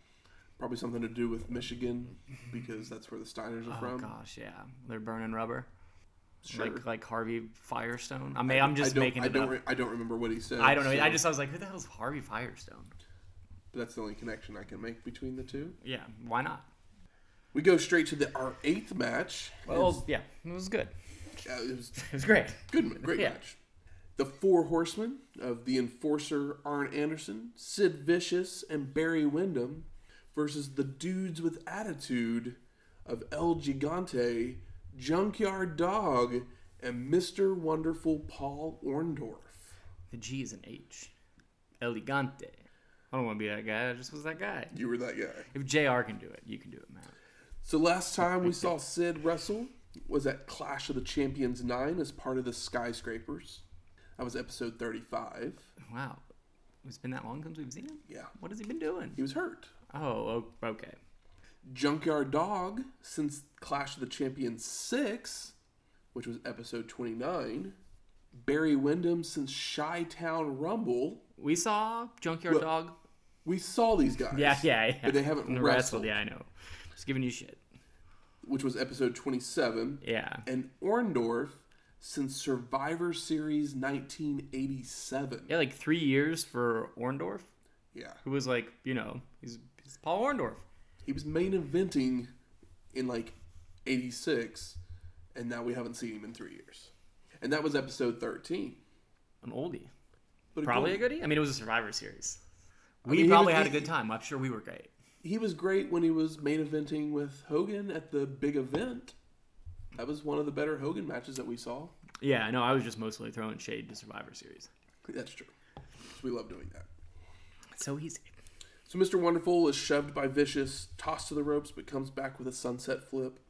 Probably something to do with Michigan because that's where the Steiners are Oh from. gosh, yeah, they're burning rubber. Sure. Like like Harvey Firestone. I mean, I'm just I don't, making I it don't, up. re- I don't remember what he said. I don't know. so- I just I was like, who the hell's Harvey Firestone? But that's the only connection I can make between the two. Yeah, why not? We go straight to the our eighth match. Well, yeah, it was good. It's- uh, it was It was great. good, great Yeah. match. The four horsemen of the enforcer Arn Anderson, Sid Vicious, and Barry Windham versus the dudes with attitude of El Gigante, Junkyard Dog, and Mr. Wonderful Paul Orndorff. The G is an H. Elegante. I don't want to be that guy. I just was that guy. You were that guy. If JR can do it, you can do it, man. So last time we saw Sid wrestle was at Clash of the Champions 9 as part of the Skyscrapers. That was episode 35. Wow. It's been that long since we've seen him? Yeah. What has he been doing? He was hurt. Oh, okay. Junkyard Dog since Clash of the Champions 6, which was episode 29. Barry Windham since Chi Town Rumble. We saw Junkyard Well, Dog. We saw these guys. Yeah, yeah, yeah. But they haven't And wrestled, Yeah, I know. Just giving you shit. which was episode 27. Yeah. And Orndorff since Survivor Series 1987. Yeah, like three years for Orndorff, Yeah. who was like, you know, he's, he's Paul Orndorff. He was main eventing in like 86, and now we haven't seen him in three years. And that was episode 13. An oldie. But Probably a goodie. I mean, it was a Survivor Series. We mean, probably was- had a good time. I'm sure we were great. he was great when he was main eventing with Hogan at the big event. That was one of the better Hogan matches that we saw. Yeah, no, I was just mostly throwing shade to Survivor Series. That's true. We love doing that. So easy. So Mr. Wonderful is shoved by Vicious, tossed to the ropes, but comes back with a sunset flip.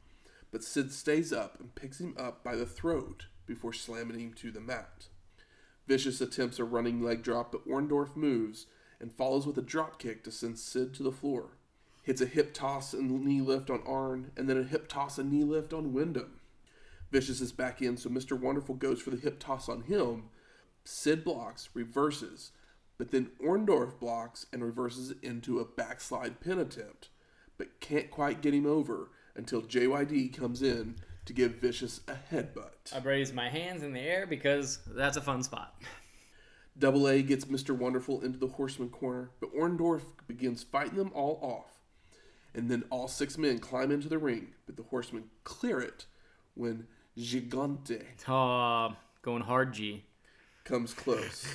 But Sid stays up and picks him up by the throat before slamming him to the mat. Vicious attempts a running leg drop, but Orndorff moves and follows with a drop kick to send Sid to the floor. Hits a hip toss and knee lift on Arn, and then a hip toss and knee lift on Windham. Vicious is back in, so Mr. Wonderful goes for the hip toss on him. Sid blocks, reverses, but then Orndorff blocks and reverses it into a backslide pin attempt, but can't quite get him over until JYD comes in to give Vicious a headbutt. I raise my hands in the air because that's a fun spot. Double A gets Mr. Wonderful into the horseman corner, but Orndorff begins fighting them all off. And then all six men climb into the ring, but the horsemen clear it when Gigante Uh, going hard G, comes close.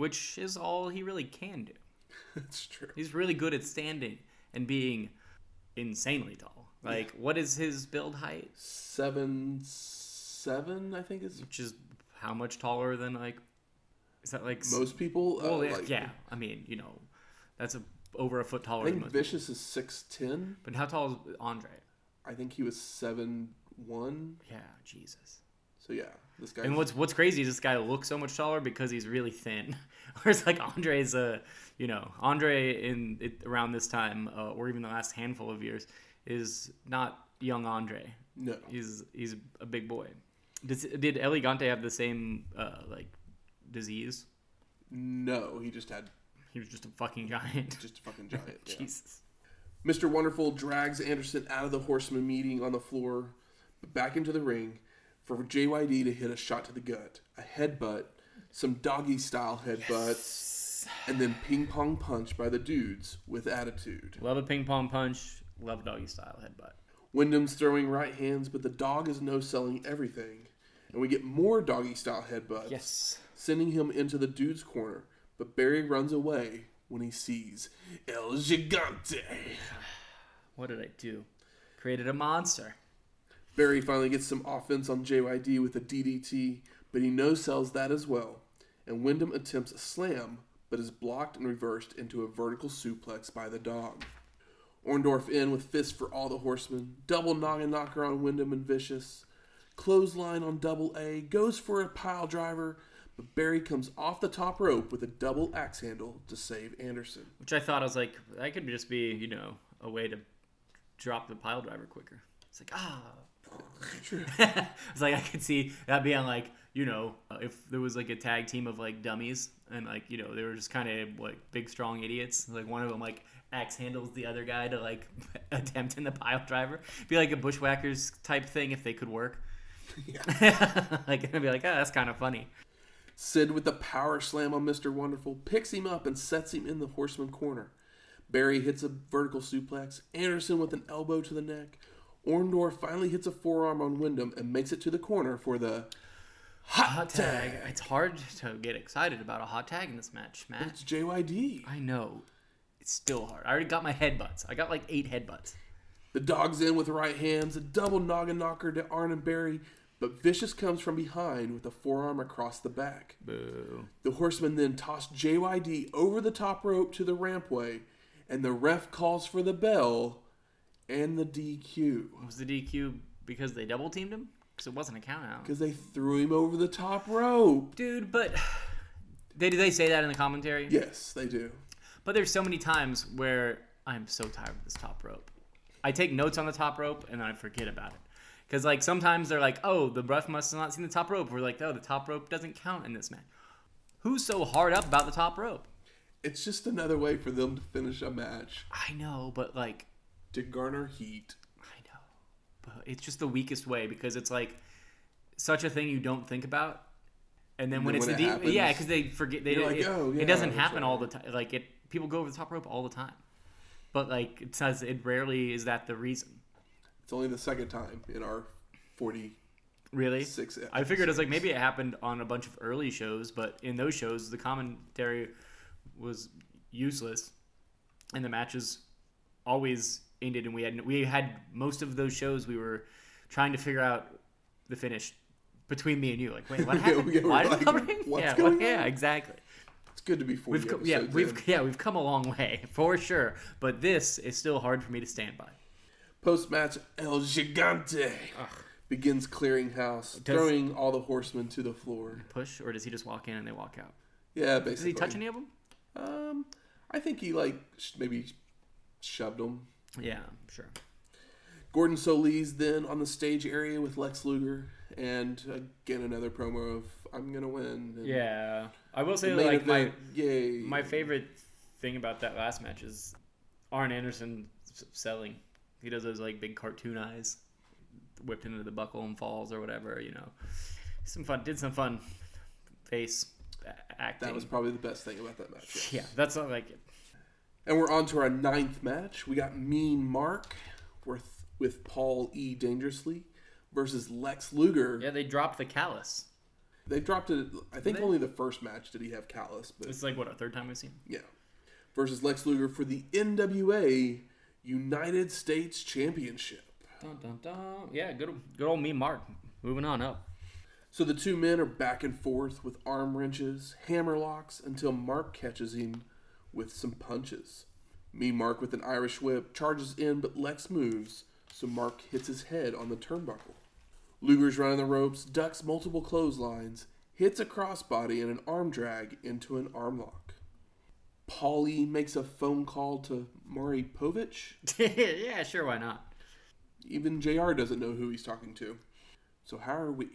Which is all he really can do. That's true. He's really good at standing and being insanely tall. Like, what is his build height? Seven, seven, I think is Which is how much taller than like? Is that like? most people. Well, uh, yeah, like, yeah. I mean, you know, that's a over a foot I taller than think most. Vicious is six ten. But how tall is Andre? I think he was seven one. Yeah, Jesus. So yeah, this guy. And what's what's crazy is this guy looks so much taller because he's really thin. Whereas like Andre's a, you know, Andre in it, around this time uh, or even the last handful of years is not young Andre. no, He's he's a big boy. Does, did Elegante have the same uh, like disease? no, he just had He was just a fucking giant. just a fucking giant. yeah. Jesus. Mr. Wonderful drags Anderson out of the horseman meeting on the floor, back into the ring for JYD to hit a shot to the gut, a headbutt, some doggy style headbutts, and then ping pong punch by the dudes with attitude. Love a ping pong punch. Love a doggy style headbutt. Windham's throwing right hands, but the dog is no selling everything. And we get more doggy style headbutts, Yes. sending him into the dude's corner. But Barry runs away when he sees El Gigante. What did I do? Created a monster. Barry finally gets some offense on JYD with a DDT, but he no sells that as well. And Windham attempts a slam, but is blocked and reversed into a vertical suplex by the dog. Orndorff in with fists for all the horsemen, double noggin knocker on Windham and Vicious, clothesline on double A, goes for a pile driver, but Barry comes off the top rope with a double axe handle to save Anderson. Which I thought I was like, that could just be, you know, a way to drop the pile driver quicker. It's like, ah. It's like I could see that being like, you know, uh, if there was like a tag team of like dummies and like, you know, they were just kind of like big strong idiots. Like one of them like axe handles the other guy to like attempt in the pile driver. Be like a bushwhackers type thing if they could work. like it'd be like, oh, that's kind of funny. Sid with the power slam on Mr. Wonderful picks him up and sets him in the horseman corner. Barry hits a vertical suplex, Anderson with an elbow to the neck. Orndorff finally hits a forearm on Windham and makes it to the corner for the hot, Hot tag. tag. It's hard to get excited about a hot tag in this match, Matt. It's JYD. I know. It's still hard. I already got my headbutts. I got like eight headbutts. The dog's in with right hands, a double noggin knocker to Arn and Barry, but Vicious comes from behind with a forearm across the back. Boo. The horsemen then toss JYD over the top rope to the rampway, and the ref calls for the bell and the DQ Was the DQ because they double teamed him? Because it wasn't a count out. because they threw him over the top rope. Dude, but they did they say that in the commentary? Yes, they do. But there's so many times where I'm so tired of this top rope. I take notes on the top rope and then I forget about it. Because like sometimes they're like, oh, the ref must have not seen the top rope. We're like, oh, the top rope doesn't count in this match. Who's so hard up about the top rope? It's just another way for them to finish a match I know, but like to garner heat. I know, but it's just the weakest way because it's like such a thing you don't think about, and then And when then it's when the it deep, happens, yeah, because they forget they like, it, "Oh, yeah, it doesn't happen all the time. Like it, people go over the top rope all the time, but like it says it rarely is that the reason. It's only the second time in our forty Really, episodes. I figured it was like maybe it happened on a bunch of early shows, but in those shows the commentary was useless, and the matches always ended, and we had we had most of those shows we were trying to figure out the finish between me and you. Like, wait, what Yeah, happened? were Why did like, it come ring? what's yeah, going yeah, exactly. It's good to be 40 We've yeah in. we've yeah we've come a long way for sure, but this is still hard for me to stand by. Post match, El Gigante begins clearing house, Does- throwing all the horsemen to the floor. Push, or does he just walk in and they walk out? Yeah, basically. Does he touch any of them? Um, I think he like maybe shoved them. Yeah, sure. Gordon Solie then on the stage area with Lex Luger, and again another promo of "I'm gonna win." Yeah, I will say like my yay! my favorite thing about that last match is Arn Anderson selling. He does those like big cartoon eyes, whipped into the buckle and falls or whatever. You know, some fun. Did some fun face acting. that was probably the best thing about that match. yeah. That's not like it. And we're on to our ninth match. We got Mean Mark with with Paul E. Dangerously versus Lex Luger. Yeah, they dropped the Callous. They dropped it. I think They- only the first match did he have Callous, but It's like what a third time we've seen. yeah. Versus Lex Luger for the NWA United States Championship. Dun, dun, dun. Yeah, good good old me, Mark. Moving on up. So the two men are back and forth with arm wrenches, hammer locks, until Mark catches him with some punches. Me Mark with an Irish whip charges in, but Lex moves, so Mark hits his head on the turnbuckle. Luger's running the ropes, ducks multiple clotheslines, hits a crossbody and an arm drag into an arm lock. Paulie makes a phone call to Maury Povich. yeah, sure, why not? Even JR doesn't know who he's talking to. So how are we?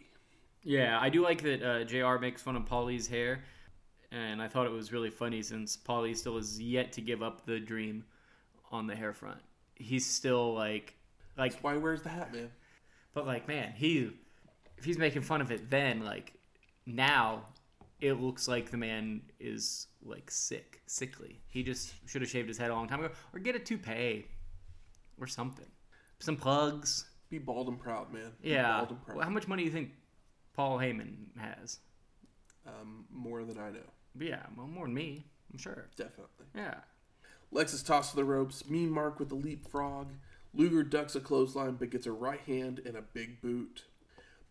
Yeah, I do like that uh, JR makes fun of Paulie's hair, and I thought it was really funny since Paulie still has yet to give up the dream on the hair front. He's still like, like, That's why he wears the hat, man. but like, man, he if he's making fun of it then, like, now it looks like the man is like sick, sickly. He just should have shaved his head a long time ago, or get a toupee, or something, some plugs. Be bald and proud, man. Be Yeah. proud. Well, how much money do you think Paul Heyman has? um, more than I know. Yeah, well, more than me, I'm sure. Definitely. Yeah. Lex tosses to the ropes. Mean Mark with the leapfrog. Luger ducks a clothesline but gets a right hand and a big boot.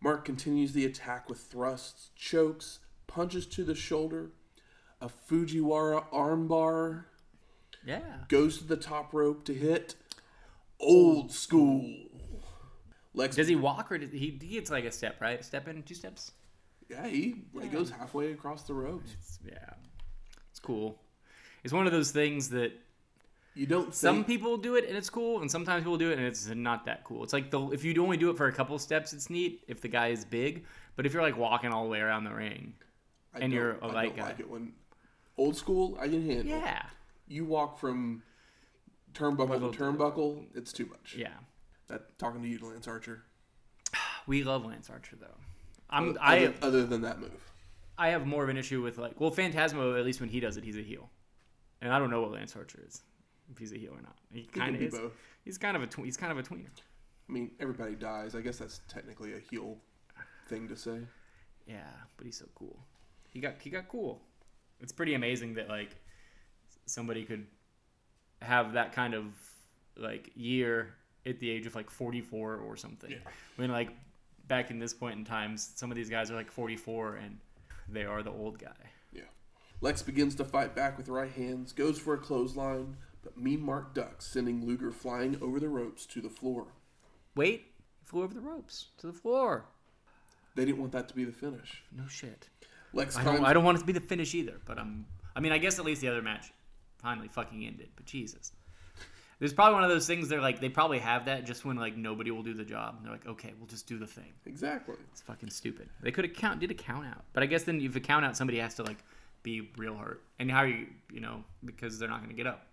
Mark continues the attack with thrusts, chokes, punches to the shoulder, a Fujiwara armbar, Yeah. goes to the top rope to hit. Old school. Lex, Does he walk or does he, he gets like a step, right? Step in, two steps? Yeah, he like, goes halfway across the ropes. It's, yeah. It's cool. It's one of those things that You don't think some people do it and it's cool, and sometimes people do it and it's not that cool. It's like the if you only do it for a couple steps, it's neat if the guy is big. But if you're like walking all the way around the ring, I and you're a I light don't guy. like it when old school. I can handle. yeah, you walk from turnbuckle Turnbuckle to to- turnbuckle, it's too much. yeah. That talking to you, Lance Archer. We love Lance Archer though. I'm Other, I other than that move, I have more of an issue with like El Phantasmo at least when he does it he's a heel, and I don't know what Lance Archer is if he's a heel or not. He kind of is. both. He's kind of a tw- he's kind of a tweener. I mean, everybody dies. I guess that's technically a heel thing to say. Yeah, but he's so cool. He got he got cool. It's pretty amazing that like somebody could have that kind of like year at the age of like 44 or something. Yeah. When like back in this point in time, some of these guys are like 44 and they are the old guy. Yeah. Lex begins to fight back with right hands, goes for a clothesline, but Mean Mark ducks, sending Luger flying over the ropes to the floor. Wait, he flew over the ropes to the floor. They didn't want that to be the finish. No shit. Lex I climbs. don't I don't want it to be the finish either, but I'm I mean I guess at least the other match finally fucking ended, but Jesus. There's probably one of those things they're like they probably have that just when like nobody will do the job. They're like, okay, we'll just do the thing. exactly. It's fucking stupid. They could have count did a count out, but I guess then if you count out, somebody has to like be real hurt. And how are you you know because they're not going to get up.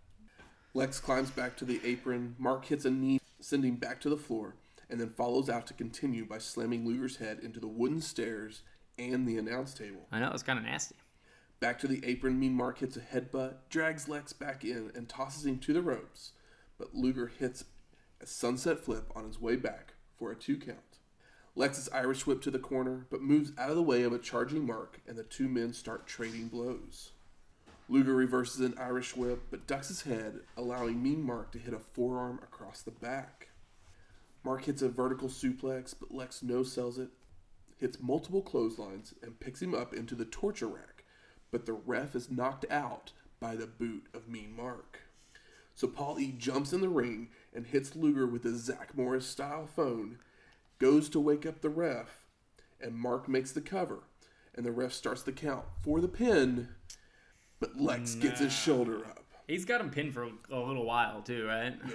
Lex climbs back to the apron. Mark hits a knee, sending back to the floor, and then follows out to continue by slamming Luger's head into the wooden stairs and the announce table. I know it's kind of nasty. Back to the apron, Mean Mark hits a headbutt, drags Lex back in, and tosses him to the ropes. But Luger hits a sunset flip on his way back for a two count. Lex is Irish whip to the corner, but moves out of the way of a charging Mark, and the two men start trading blows. Luger reverses an Irish whip, but ducks his head, allowing Mean Mark to hit a forearm across the back. Mark hits a vertical suplex, but Lex no sells it, hits multiple clotheslines, and picks him up into the torture rack, but the ref is knocked out by the boot of Mean Mark. So Paul E jumps in the ring and hits Luger with a Zach Morris style phone, goes to wake up the ref, and Mark makes the cover, and the ref starts the count for the pin, but Lex gets his shoulder up. He's got him pinned for a little while too, right? Yeah.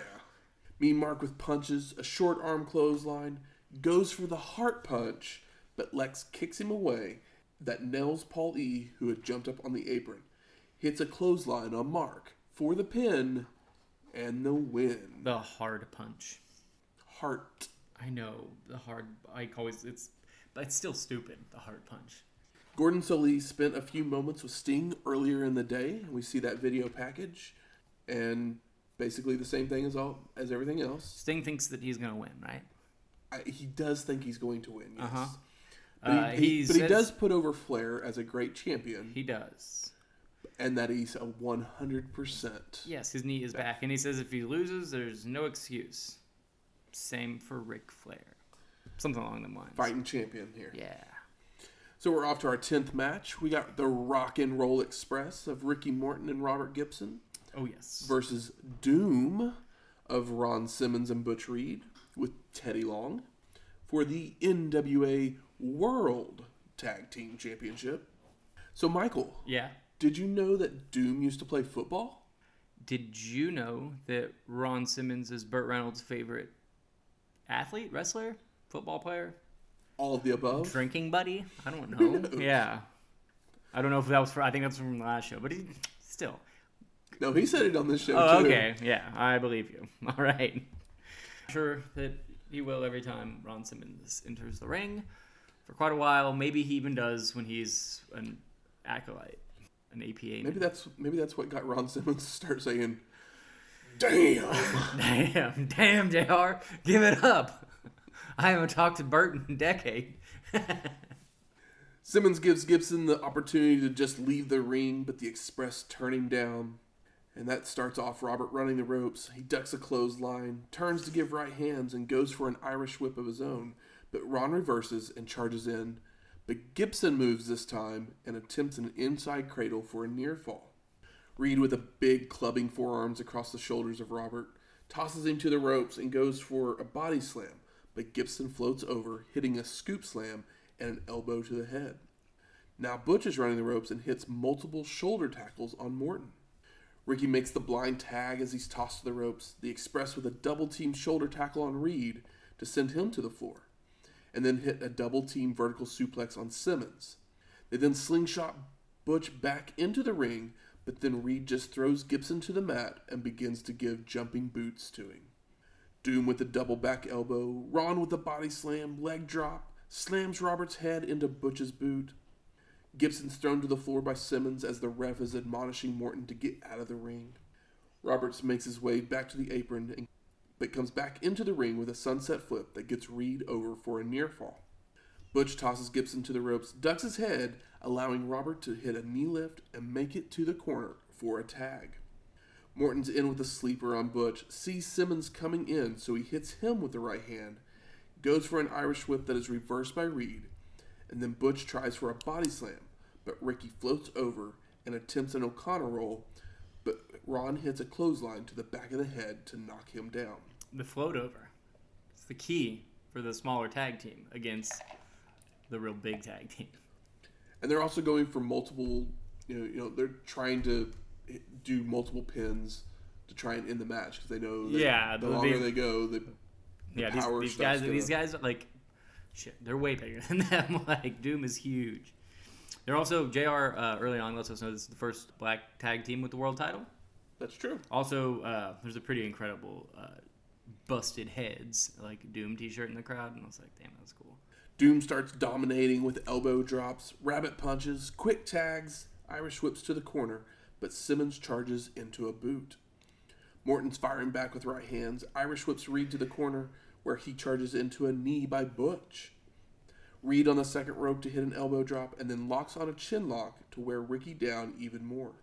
Mean Mark with punches, a short arm clothesline, goes for the heart punch, but Lex kicks him away. That nails Paul E, who had jumped up on the apron. Hits a clothesline on Mark for the pin and the win. The hard punch. Heart. I know the hard. I always it's, but it's still stupid. The hard punch. Gordon Solie spent a few moments with Sting earlier in the day. We see that video package, and basically the same thing as all as everything else. Sting thinks that he's gonna win, right? I, he does think he's going to win. Yes. Uh-huh. But, he, Uh, he but he does put over Flair as a great champion, He does. And that he's a 100%. Yes, his knee is back, and he says if he loses, there's no excuse. Same for Ric Flair. Something along the lines. Fighting champion here. Yeah. So we're off to our 10th match. We got the Rock and Roll Express of Ricky Morton and Robert Gibson Oh yes. versus Doom of Ron Simmons and Butch Reed with Teddy Long for the NWA World Tag Team Championship. So, Michael, yeah. Did you know that Doom used to play football? Did you know that Ron Simmons is Burt Reynolds' favorite athlete, wrestler, football player, All of the above? drinking buddy? I don't know. yeah. I don't know if that was for. I think that's from the last show, but he, still. No, he said it on this show Oh, too. okay. Yeah, I believe you. All right. I'm Sure that he will every time Ron Simmons enters the ring for quite a while. Maybe he even does when he's an acolyte, an APA. Maybe that's maybe that's what got Ron Simmons to start saying, "Damn." Damn, damn, JR. Give it up. I haven't talked to Burt in a decade. Simmons gives Gibson the opportunity to just leave the ring, but the Express turn him down. And that starts off Robert running the ropes. He ducks a clothesline, turns to give right hands, and goes for an Irish whip of his own. But Ron reverses and charges in. But Gibson moves this time and attempts an inside cradle for a near fall. Reed, with a big clubbing forearms across the shoulders of Robert, tosses him to the ropes and goes for a body slam. But Gibson floats over, hitting a scoop slam and an elbow to the head. Now Butch is running the ropes and hits multiple shoulder tackles on Morton. Ricky makes the blind tag as he's tossed to the ropes, the Express with a double team shoulder tackle on Reed to send him to the floor, and then hit a double team vertical suplex on Simmons. They then slingshot Butch back into the ring, but then Reed just throws Gibson to the mat and begins to give jumping boots to him. Doom with the double back elbow, Ron with the body slam, leg drop, slams Robert's head into Butch's boot. Gibson's thrown to the floor by Simmons as the ref is admonishing Morton to get out of the ring. Roberts makes his way back to the apron, and, but comes back into the ring with a sunset flip that gets Reed over for a near fall. Butch tosses Gibson to the ropes, ducks his head, allowing Robert to hit a knee lift and make it to the corner for a tag. Morton's in with a sleeper on Butch, sees Simmons coming in, so he hits him with the right hand, goes for an Irish whip that is reversed by Reed, and then Butch tries for a body slam, but Ricky floats over and attempts an O'Connor roll, Ron hits a clothesline to the back of the head to knock him down. The float over. It's the key for the smaller tag team against the real big tag team. And they're also going for multiple, you know, you know, they're trying to do multiple pins to try and end the match because they know that Yeah, the the- longer the- they go, the yeah, power these, these guys, gonna- these guys are like, shit, they're way bigger than them. like Doom is huge. They're also JR. Uh, early on lets us know this is the first black tag team with the world title. That's true. Also, uh, there's a pretty incredible uh, busted heads like Doom T-shirt in the crowd, and I was like, damn, that's cool. Doom starts dominating with elbow drops, rabbit punches, quick tags, Irish whips to the corner, but Simmons charges into a boot. Morton's firing back with right hands, Irish whips Reed to the corner, where he charges into a knee by Butch. Reed on the second rope to hit an elbow drop, and then locks on a chin lock to wear Ricky down even more.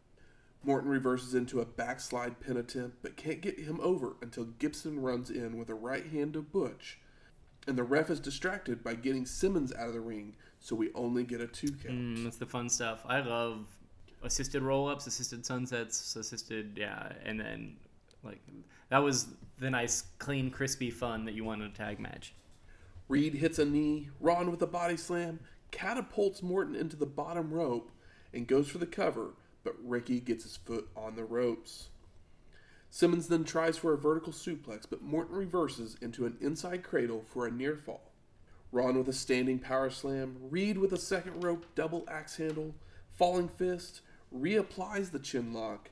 Morton reverses into a backslide pin attempt, but can't get him over until Gibson runs in with a right hand to Butch. And the ref is distracted by getting Simmons out of the ring, so we only get a two count. Mm, that's the fun stuff. I love assisted roll ups, assisted sunsets, assisted yeah, and then like that was the nice, clean, crispy fun that you want in a tag match. Reed hits a knee, Ron with a body slam, catapults Morton into the bottom rope, and goes for the cover, but Ricky gets his foot on the ropes. Simmons then tries for a vertical suplex, but Morton reverses into an inside cradle for a near fall. Ron with a standing power slam, Reed with a second rope double axe handle, falling fist, reapplies the chin lock,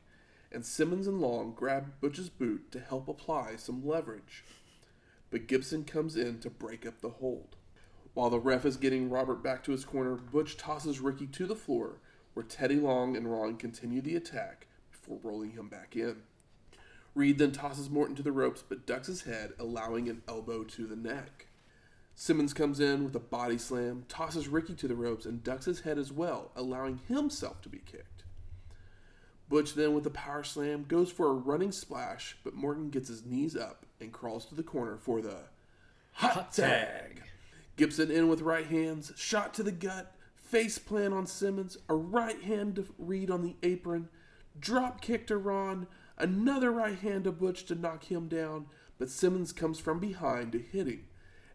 and Simmons and Long grab Butch's boot to help apply some leverage. But Gibson comes in to break up the hold. While the ref is getting Robert back to his corner, Butch tosses Ricky to the floor, where Teddy Long and Ron continue the attack before rolling him back in. Reed then tosses Morton to the ropes but ducks his head, allowing an elbow to the neck. Simmons comes in with a body slam, tosses Ricky to the ropes, and ducks his head as well, allowing himself to be kicked. Butch then, with a power slam, goes for a running splash, but Morton gets his knees up and crawls to the corner for the hot tag. Gibson in with right hands, shot to the gut, face plant on Simmons, a right hand to Reed on the apron, drop kick to Ron, another right hand to Butch to knock him down, but Simmons comes from behind to hit him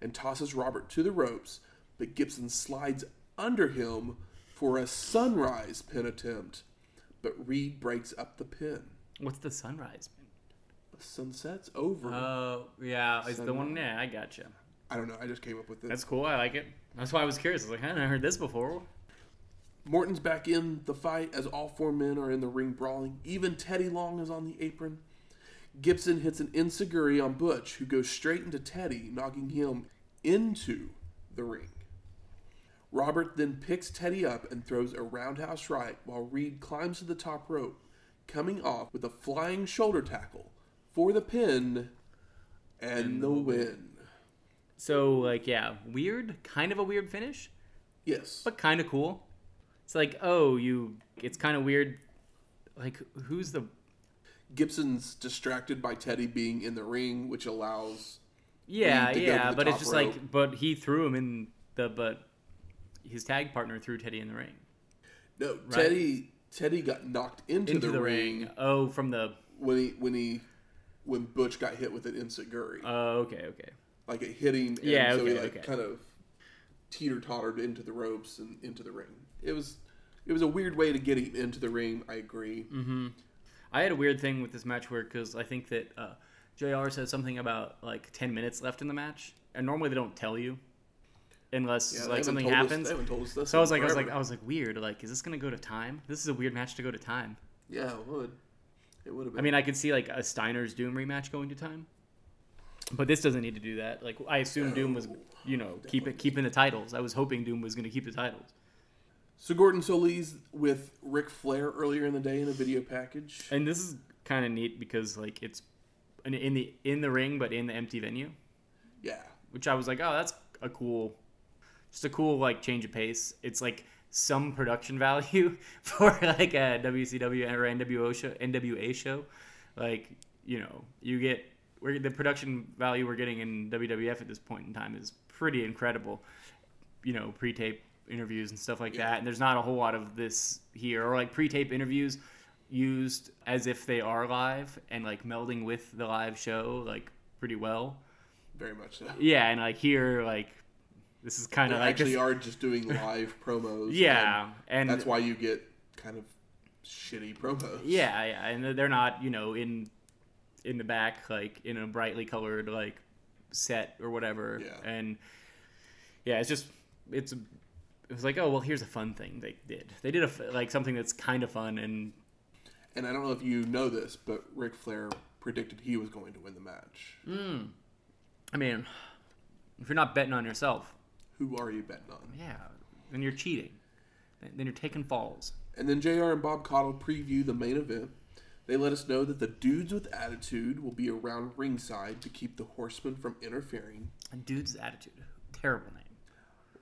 and tosses Robert to the ropes, but Gibson slides under him for a sunrise pin attempt, but Reed breaks up the pin. What's the sunrise? The sun sets over. Oh yeah, it's the one. Yeah, I gotcha. I don't know. I just came up with this. That's cool. I like it. That's why I was curious. I was like, I haven't heard this before. Morton's back in the fight as all four men are in the ring brawling. Even Teddy Long is on the apron. Gibson hits an enzuigiri on Butch, who goes straight into Teddy, knocking him into the ring. Robert then picks Teddy up and throws a roundhouse right while Reed climbs to the top rope, coming off with a flying shoulder tackle for the pin and the win. So like, yeah, weird. Kind of a weird finish, Yes. but kind of cool. It's like, oh, you. It's kind of weird. Like, who's the? Gibson's distracted by Teddy being in the ring, which allows Yeah, to go to yeah, but it's just rope. like, but he threw him in the, but his tag partner threw Teddy in the ring. no Teddy. Teddy got knocked into, Into the, the ring, ring. Oh, from the. when he when he when Butch got hit with an insecurity. Oh, okay, okay. Like it hitting. And Yeah, so he like okay. kind of teeter tottered into the ropes and into the ring. It was it was a weird way to get him into the ring. I agree. Mm. I had a weird thing with this match where because I think that uh, JR said something about like ten minutes left in the match, and normally they don't tell you unless Yeah, like something happens. us so I was like, I was like. I was like, weird. Like, is this gonna go to time? This is a weird match to go to time. yeah, it would. It would have been. I mean, I could see like a Steiner's Doom rematch going to time, but this doesn't need to do that. Like, I assume Doom was, you know, keep it keeping the titles. I was hoping Doom was gonna keep the titles. so Gordon Solie with Ric Flair earlier in the day in a video package. And this is kind of neat because like it's in- in the in the ring, but in the empty venue. Yeah, which I was like, oh, that's a cool, just a cool like change of pace. It's like some production value for like a WCW or NWO show, NWA show. Like you know, you get we're, the production value we're getting in WWF at this point in time is pretty incredible. You know, pre-tape interviews and stuff like Yeah. that. And there's not a whole lot of this here, or like pre-tape interviews used as if they are live and like melding with the live show like pretty well. very much so. Yeah, and like here, like this is kind of like actually this- are just doing live promos. yeah, and and that's why you get kind of shitty promos. yeah, yeah, and they're not you know in in the back like in a brightly colored like set or whatever. Yeah. and yeah, it's just it's it was like oh well here's a fun thing they did. They did a like something that's kind of fun and And I don't know if you know this, but Ric Flair predicted he was going to win the match. Hmm. I mean if you're not betting on yourself, Who are you betting on? yeah, then you're cheating. Then you're taking falls. And then JR and Bob Caudle preview the main event. They let us know that the dudes with attitude will be around ringside to keep the horsemen from interfering. And dude's attitude, terrible name.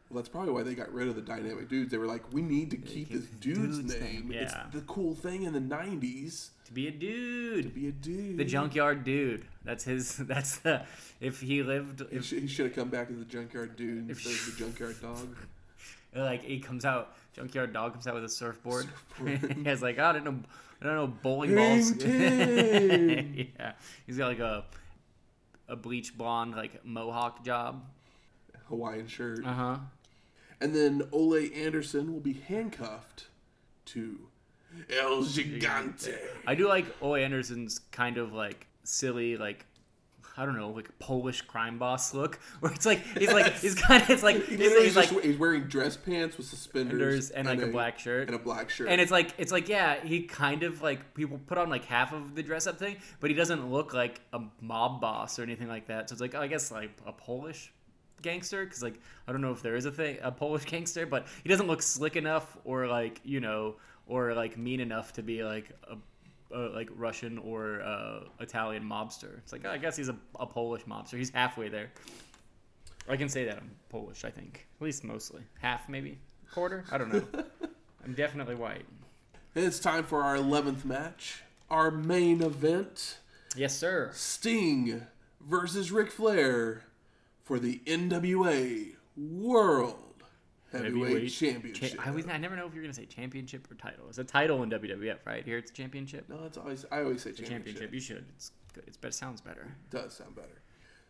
Well, that's probably why they got rid of the dynamic dudes. They were like, we need to keep this dude's, dude's name. name, It's the cool thing in the '90s To be a dude. to be a dude. the junkyard dude. That's his. That's the. If he lived, He if should, he should have come back as the junkyard dude instead of the junkyard dog. like he comes out, junkyard dog comes out with a surfboard. Surfboard. he has like I don't know, I don't know bowling balls. yeah, he's got like a a bleach blonde like mohawk job. Hawaiian shirt. Uh huh. And then Ole Anderson will be handcuffed to El Gigante. I do like Ole Anderson's kind of like silly like. I don't know, like Polish crime boss look, where it's like he's like he's kind of it's like He he's, he's just, like he's wearing dress pants with suspenders and like a black shirt. and a black shirt. And it's like it's like yeah, he kind of like people put on like half of the dress up thing, but he doesn't look like a mob boss or anything like that. So it's like oh, I guess like a Polish gangster because like I don't know if there is a thing a Polish gangster, but he doesn't look slick enough or like you know or like mean enough to be like a. Uh, like Russian or uh, Italian mobster. It's like oh, I guess he's a, a Polish mobster. He's halfway there. I can say that I'm Polish. I think at least mostly half, maybe quarter. I don't know. I'm definitely white. And it's time for our 11th match. Our main event Yes, sir. Sting versus Ric Flair for the NWA World Heavyweight, Heavyweight Championship. Cha- I, always, I never know if you're gonna say championship or title. It's a title in WWF, right? Here it's championship. no, it's always I always say championship. Championship. You should. It's good. It's better. Sounds better. does sound better.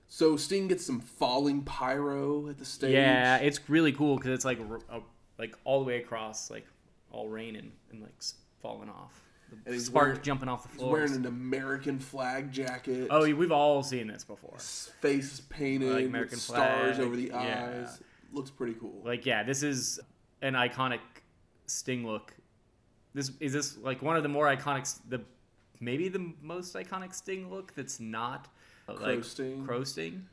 So Sting gets some falling pyro at the stage. Yeah, it's really cool because it's like uh, like all the way across, like all raining and like falling off. The And he's wearing- jumping off the He's floor. wearing an American flag jacket. Oh, we've all seen this before. His face is painted Like with American stars flag, over the eyes. yeah. Looks pretty cool. Like, yeah, this is an iconic Sting look. This is this like one of the more iconic, the maybe the most iconic Sting look that's not like Sting? Crow Sting.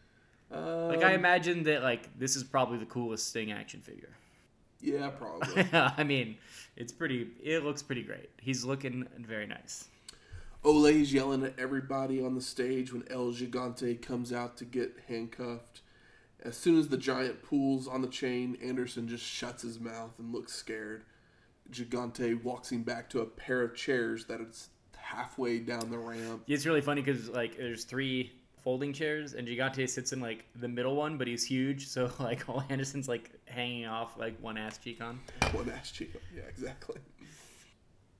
Um, Like I imagine that like this is probably the coolest Sting action figure. yeah, probably. I mean, it's pretty. It looks pretty great. He's looking very nice. Ole's yelling at everybody on the stage when El Gigante comes out to get handcuffed. As soon as the giant pulls on the chain, Anderson just shuts his mouth and looks scared. Gigante walks him back to a pair of chairs that is halfway down the ramp. It's really funny because like there's three folding chairs and Gigante sits in like the middle one, but he's huge, so like all Anderson's like hanging off like one ass cheek on. One ass cheek. Yeah, exactly.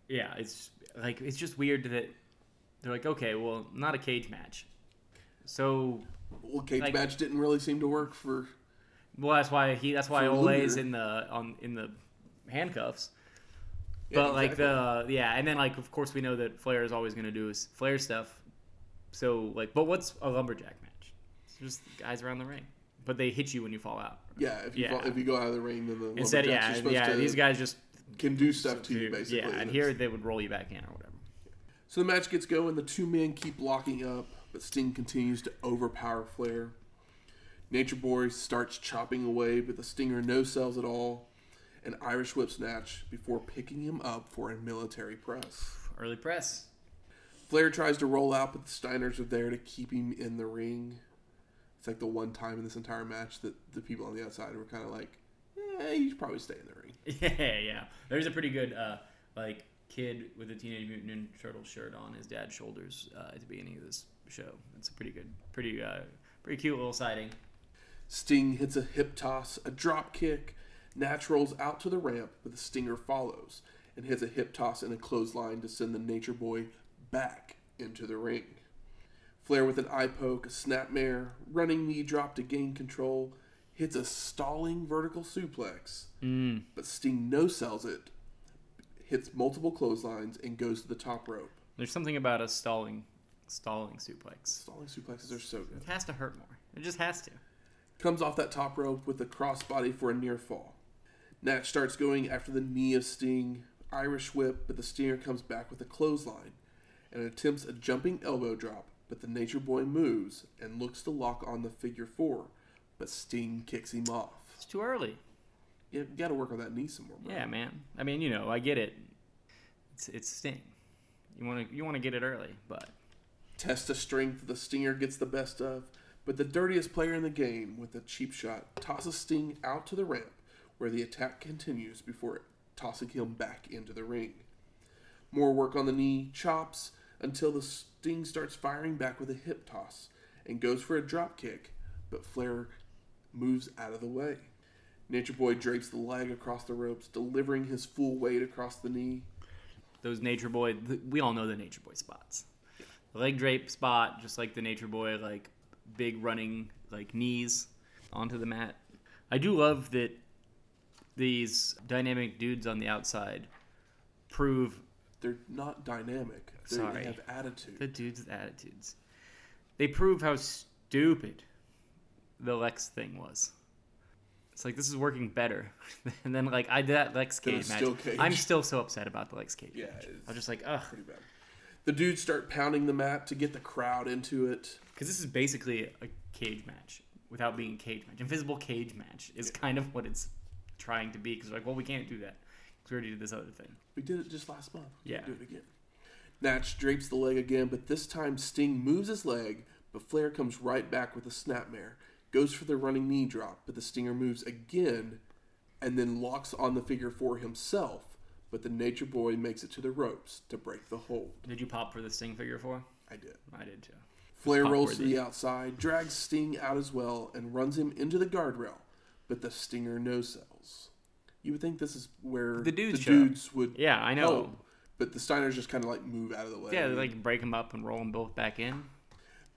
Yeah, it's like it's just weird that they're like, okay, well, not a cage match. So, Well, cage Like- match didn't really seem to work for. well, that's why he that's why Ole's in the on in the handcuffs. Yeah, but like exactly. the yeah, and then like of course we know that Flair is always going to do his Flair stuff. So like, but what's a lumberjack match? It's just guys around the ring, but they hit you when you fall out. Yeah, if you Yeah. fall, if you go out of the ring, then the Instead, yeah, supposed yeah, these guys just can do stuff to you basically. yeah, and here they would roll you back in or whatever. So the match gets going. The two men keep locking up, but Sting continues to overpower Flair. Nature Boy starts chopping away, but the Stinger no sells at all. An Irish whip snatch before picking him up for a military press. Early press. Flair tries to roll out, but the Steiners are there to keep him in the ring. It's like the one time in this entire match that the people on the outside were kind of like, "Yeah, you should probably stay in the ring." Yeah, yeah. There's a pretty good uh, like kid with a Teenage Mutant Ninja Turtle shirt on his dad's shoulders uh, at the beginning of this show. It's a pretty good, pretty, uh, pretty cute little sighting. Sting hits a hip toss, a drop kick. Naitch rolls out to the ramp, but the Stinger follows and hits a hip toss and a clothesline to send the Nature Boy back into the ring. Flair with an eye poke, a snapmare, running knee drop to gain control, hits a stalling vertical suplex, Mm. but Sting no sells it, hits multiple clotheslines, and goes to the top rope. There's something about a stalling, stalling suplex. Stalling suplexes are so good. It has to hurt more. It just has to. comes off that top rope with a crossbody for a near fall. Naitch starts going after the knee of Sting, Irish whip, but the Stinger comes back with a clothesline and attempts a jumping elbow drop, but the Nature Boy moves and looks to lock on the figure four, but Sting kicks him off. It's too early. You got to work on that knee some more. Bro. Yeah, man. I mean, you know, I get it. It's it's Sting. You want to you want to get it early, but Test of strength, the Stinger gets the best of, But the dirtiest player in the game, with a cheap shot, tosses Sting out to the ramp, where the attack continues before tossing him back into the ring. More work on the knee, chops, until the Sting starts firing back with a hip toss and goes for a drop kick, but Flair moves out of the way. Nature Boy drapes the leg across the ropes, delivering his full weight across the knee. Those Nature Boy, we all know the Nature Boy spots. Leg drape spot, just like the Nature Boy, like big running like knees onto the mat. I do love that these dynamic dudes on the outside prove They're not dynamic. They're, Sorry. They have attitude. the dudes with attitudes. They prove how stupid the Lex thing was. It's like this is working better, and then like I did that Lex Cage match. Cage. I'm still so upset about the Lex Cage. Yeah, match. I'm just like ugh, Pretty bad. The dudes start pounding the mat to get the crowd into it. because this is basically a cage match without being a cage match. Invisible cage match is kind of what it's trying to be. Because like, well, we can't do that because we already did this other thing. We did it just last month. We Yeah. do it again. Naitch drapes the leg again, but this time Sting moves his leg, but Flair comes right back with a snapmare. Goes for the running knee drop, but the Stinger moves again and then locks on the figure four himself, but the Nature Boy makes it to the ropes to break the hold. Did you pop for the Sting figure four? I did. I did too. Flair rolls to the outside, drags Sting out as well, and runs him into the guardrail, but the Stinger no sells. You would think this is where The dudes show dudes would Yeah, I know. help, but the Steiners just kind of like move out of the way. Yeah, they like break them up and roll them both back in.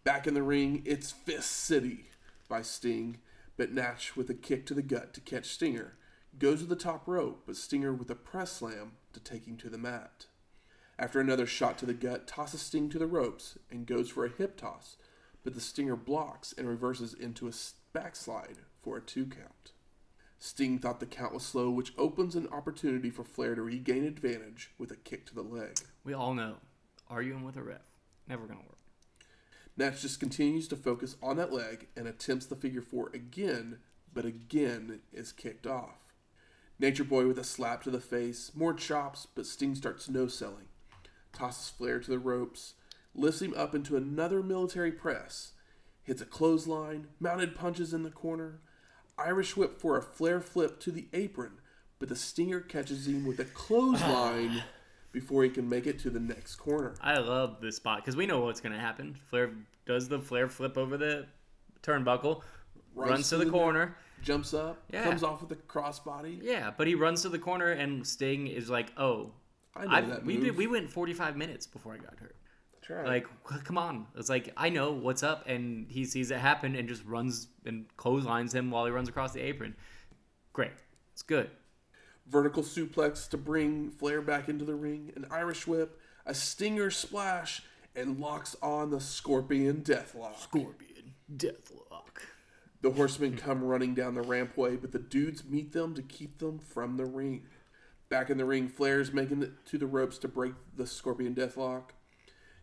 Back in the ring, it's Fist City by Sting, but Naitch with a kick to the gut to catch Stinger. Goes to the top rope, but Stinger with a press slam to take him to the mat. After another shot to the gut, tosses Sting to the ropes and goes for a hip toss, but the Stinger blocks and reverses into a backslide for a two count. Sting thought the count was slow, which opens an opportunity for Flair to regain advantage with a kick to the leg. We all know arguing with a ref never gonna work. Naitch just continues to focus on that leg and attempts the figure four again, but again is kicked off. Nature Boy with a slap to the face, more chops, but Sting starts no selling. Tosses Flair to the ropes, lifts him up into another military press, hits a clothesline, mounted punches in the corner, Irish whip for a Flair flip to the apron, but the Stinger catches him with a clothesline before he can make it to the next corner. I love this spot because we know what's gonna happen. Flair does the Flair flip over the turnbuckle, Runs runs to to the the- corner. Jumps up, Yeah. comes off with a crossbody. Yeah, but he runs to the corner and Sting is like, "Oh, I know that we move. did, we went 45 minutes before I got hurt." Try. Like, come on. It's like I know what's up, and he sees it happen and just runs and clotheslines him while he runs across the apron. Great, it's good. vertical suplex to bring Flair back into the ring, an Irish whip, a stinger splash, and locks on the Scorpion Deathlock. Scorpion, Deathlock. The horsemen come running down the rampway, but the dudes meet them to keep them from the ring. Back in the ring, Flair's making it to the ropes to break the Scorpion Deathlock.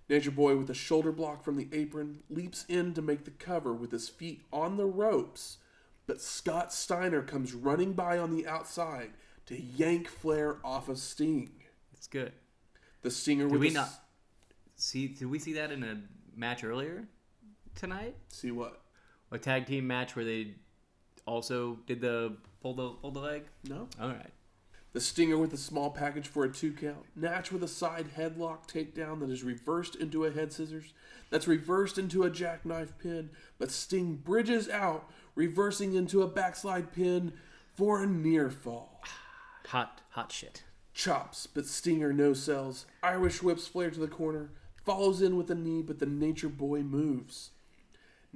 Nature Boy, with a shoulder block from the apron, leaps in to make the cover with his feet on the ropes. But Scott Steiner comes running by on the outside to yank Flair off of Sting. It's good. The Stinger Did with we the not see? Did we see that in a match earlier tonight? see what? A tag team match where they also did the pull the pull the leg. No. All right. The Stinger with a small package for a two count. Naitch with a side headlock takedown that is reversed into a head scissors. That's reversed into a jackknife pin, but Sting bridges out, reversing into a backslide pin for a near fall. Hot hot shit. Chops, but Stinger no sells. Irish whips Flair to the corner, follows in with a knee, but the Nature Boy moves.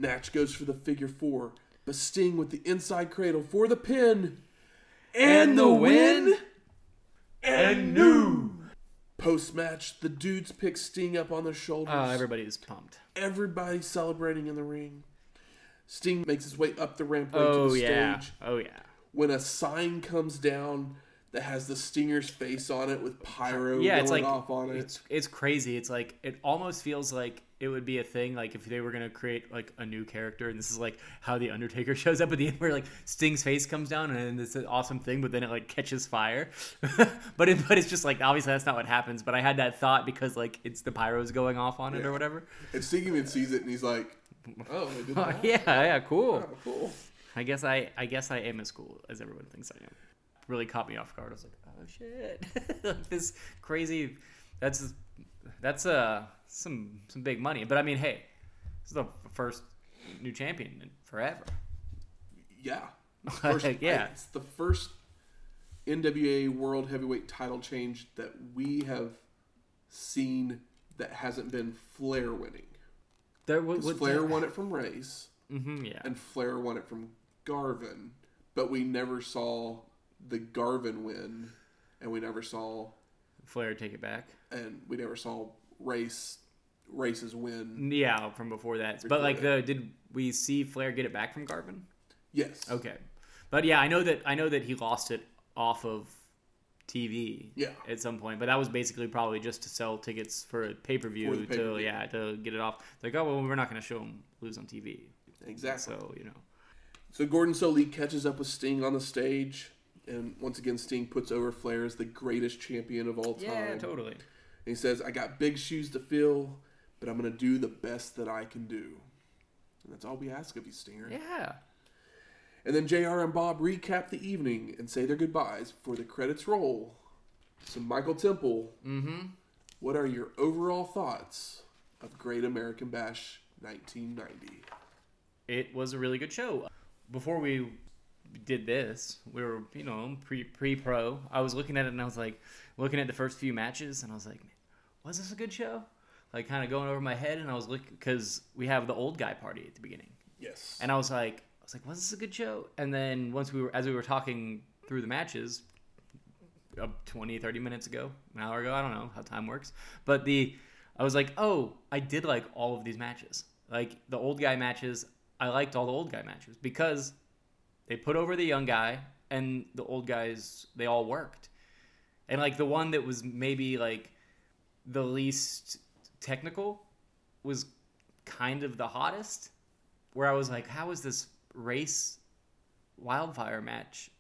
Naitch goes for the figure four, but Sting with the inside cradle for the pin. And, the win? And new! Post match, the dudes pick Sting up on their shoulders. Uh, everybody is pumped. Everybody celebrating in the ring. Sting makes his way up the rampway Oh to the yeah. stage Oh yeah. when a sign comes down that has the Stinger's face on it with pyro yeah, going it's like off on it. it's it's crazy. It's like it almost feels like it would be a thing like if they were gonna create like a new character and this is like how the Undertaker shows up at the end where like Sting's face comes down and it's an awesome thing, but then it like catches fire. but it, but it's just like obviously that's not what happens. But I had that thought because like it's the pyros going off on it Yeah. or whatever. And Sting even sees it and he's like, Oh, Oh, yeah, yeah, cool. Oh, cool. I guess I I guess I am as cool as everyone thinks I am. Really caught me off guard. I was like, oh shit, like this crazy. That's that's uh some some big money. But I mean, hey, this is the first new champion in forever. Yeah. First, Yeah. I- it's the first NWA World Heavyweight title change that we have seen that hasn't been Flair winning. There was Flair won it from Race, hmm yeah. and Flair won it from Garvin, but we never saw the Garvin win, and we never saw, Flair take it back. and we never saw Race, Race's win. Yeah, from before that. Before but like that. the did we see Flair get it back from Garvin? Yes. Okay, but yeah, I know that I know that he lost it off of TV. Yeah. At some point, but that was basically probably just to sell tickets for a pay per view to yeah to get it off. Like oh well, we're not going to show him lose on TV. Exactly. So you know. So Gordon Solie catches up with Sting on the stage, and once again Sting puts over Flair as the greatest champion of all time. Yeah, totally. And he says, "I got big shoes to fill, but I'm gonna do the best that I can do." And that's all we ask of you, Stinger. Yeah. And then JR and Bob recap the evening and say their goodbyes before the credits roll. So Michael Temple, Mm-hmm. what are your overall thoughts of Great American Bash 1990? It was a really good show. Before we did this, we were you know pre pre pro. I was looking at it and I was like looking at the first few matches and I was like, was this a good show? Like kind of going over my head and I was looking because we have the old guy party at the beginning. Yes. And I was like, I was like, was this a good show? And then once we were, as we were talking through the matches, uh, 20, 30 minutes ago, an hour ago, I don't know how time works. But the, I was like, oh, I did like all of these matches. Like the old guy matches, I liked all the old guy matches because they put over the young guy and the old guys, they all worked. And like the one that was maybe like the least technical was kind of the hottest where I was like, how is this race wildfire match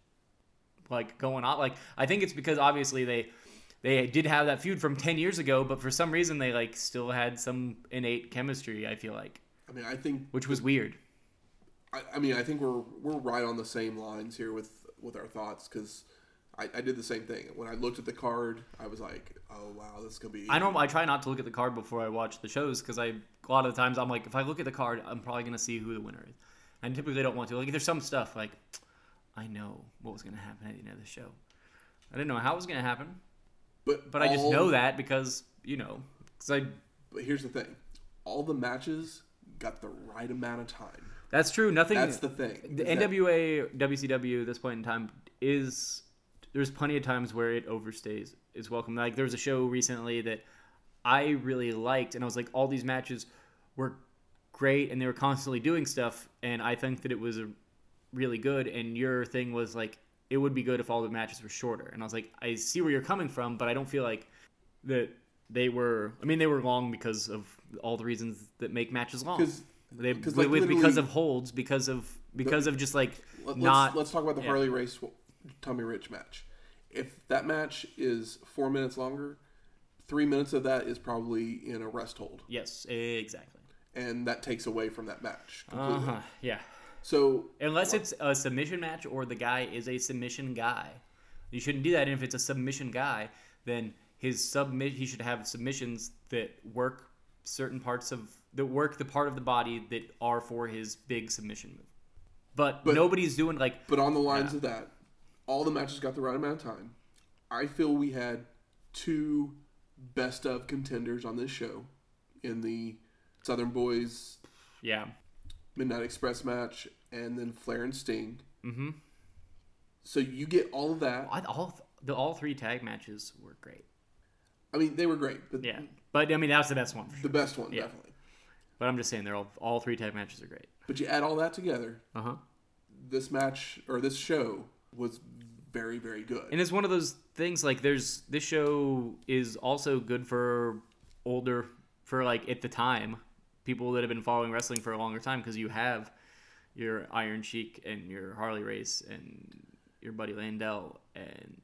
like going on? Like, I think it's because obviously they they did have that feud from ten years ago, but for some reason they like still had some innate chemistry. I feel like, I mean, I think which was weird. I, I mean, I think we're we're right on the same lines here with with our thoughts because I, I did the same thing. When I looked at the card, I was like, "Oh wow, this could be." I don't. I try not to look at the card before I watch the shows because I a lot of the times I'm like, if I look at the card, I'm probably gonna see who the winner is, and typically don't want to. Like, there's some stuff like I know what was gonna happen at the end of the show. I didn't know how it was gonna happen, but but I just know that because you know, because I But here's the thing: all the matches got the right amount of time. That's true. Nothing. That's the thing. the is that- NWA, WCW at this point in time is there's plenty of times where it overstays its welcome. Like there was a show recently that I really liked, and I was like, all these matches were great, and they were constantly doing stuff, and I think that it was a really good. And your thing was like, it would be good if all the matches were shorter. And I was like, I see where you're coming from, but I don't feel like that they were. I mean, they were long because of all the reasons that make matches long. They like, with- because of holds, because of because of just like Let, not. let's, let's talk about the yeah. Harley Race Tommy Rich match. If that match is four minutes longer, three minutes of that is probably in a rest hold, yes, exactly. and that takes away from that match Uh-huh, Yeah. So Unless it's a submission match or the guy is a submission guy, you shouldn't do that. And if it's a submission guy, then his submit he should have submissions that work certain parts of that work the part of the body that are for his big submission move. But, But- nobody's doing like But on the lines of that, all the matches got the right amount of time. I feel we had two best of contenders on this show in the Southern Boys yeah. Midnight Express match and then Flair and Sting. Mm-hmm. So you get all of that. I, all the all three tag matches were great. I mean, they were great, but Yeah. But I mean that's the best one for the best one, Yeah. definitely. But I'm just saying they're all all three tag matches are great. But you add all that together, Uh huh. this match or this show was very, very good. And it's one of those things like there's this show is also good for older for like at the time people that have been following wrestling for a longer time because you have your Iron Sheik and your Harley Race and your buddy Landel and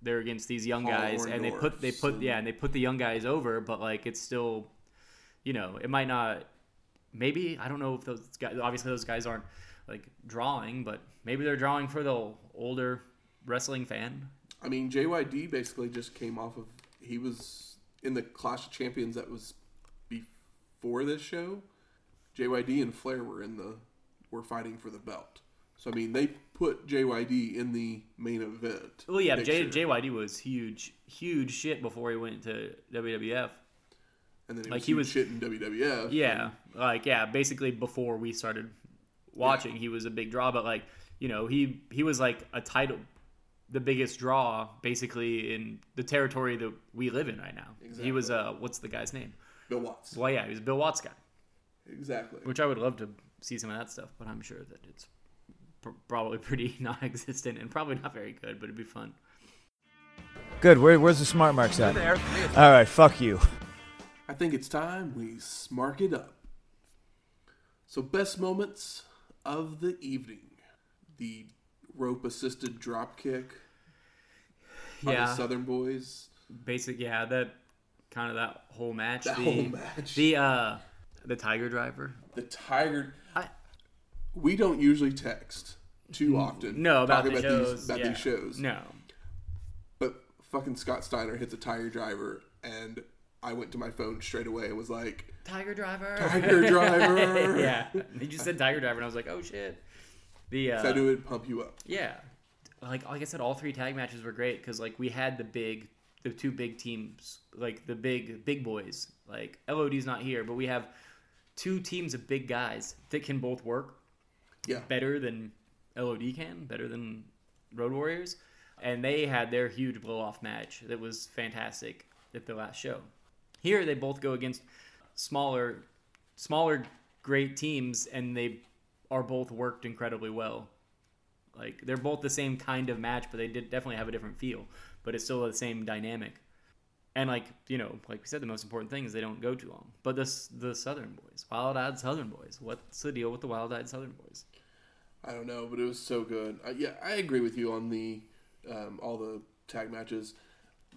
they're against these young guys and they put they put and- yeah and they put the young guys over but like it's still you know it might not maybe I don't know if those guys. Obviously, those guys aren't like drawing, but maybe they're drawing for the older wrestling fan. I mean, JYD basically just came off of he was in the Clash of Champions that was before this show. JYD and Flair were in the were fighting for the belt. So I mean, they put JYD in the main event. Well, yeah, J. JYD was huge, huge shit before he went to WWF. and then he like was he was- shit in WWF. Yeah, like yeah, basically before we started watching, he was a big draw. But like you know, he he was like a title, the biggest draw basically in the territory that we live in right now. He was uh, what's the guy's name? Bill Watts. Well, yeah, he was a Bill Watts guy, Exactly. which I would love to see some of that stuff. But I'm sure that it's pr- probably pretty non-existent and probably not very good. But it'd be fun. Good. Where, where's the smart marks at? All right. Fuck you. I think it's time we smark it up. So, best moments of the evening: the rope-assisted drop kick Yeah, the Southern Boys. basic. Yeah, that kind of that whole match. That the, whole match. The uh, the Tiger Driver. The Tiger. I- we don't usually text too often. No, about the shows. these about yeah. these shows. No. But fucking Scott Steiner hits a Tiger Driver, and I went to my phone straight away and was like, Tiger Driver. Tiger Driver. yeah. He just said Tiger Driver, and I was like, oh shit. The uh, "I knew it'd pump you up." yeah, like like I said, all three tag matches were great because like we had the big, the two big teams, like the big big boys. Like LOD's not here, but we have two teams of big guys that can both work Yeah. better than LOD can, better than Road Warriors, and they had their huge blow off match that was fantastic at the last show. Here they both go against smaller, smaller great teams, and they are both worked incredibly well. Like they're both the same kind of match, but they did definitely have a different feel, but it's still the same dynamic. And like you know, like we said, the most important thing is they don't go too long. But this the Southern Boys, Wild Eyed Southern Boys. What's the deal with the Wild Eyed Southern Boys? I don't know, but it was so good. I, yeah, I agree with you on the um, all the tag matches.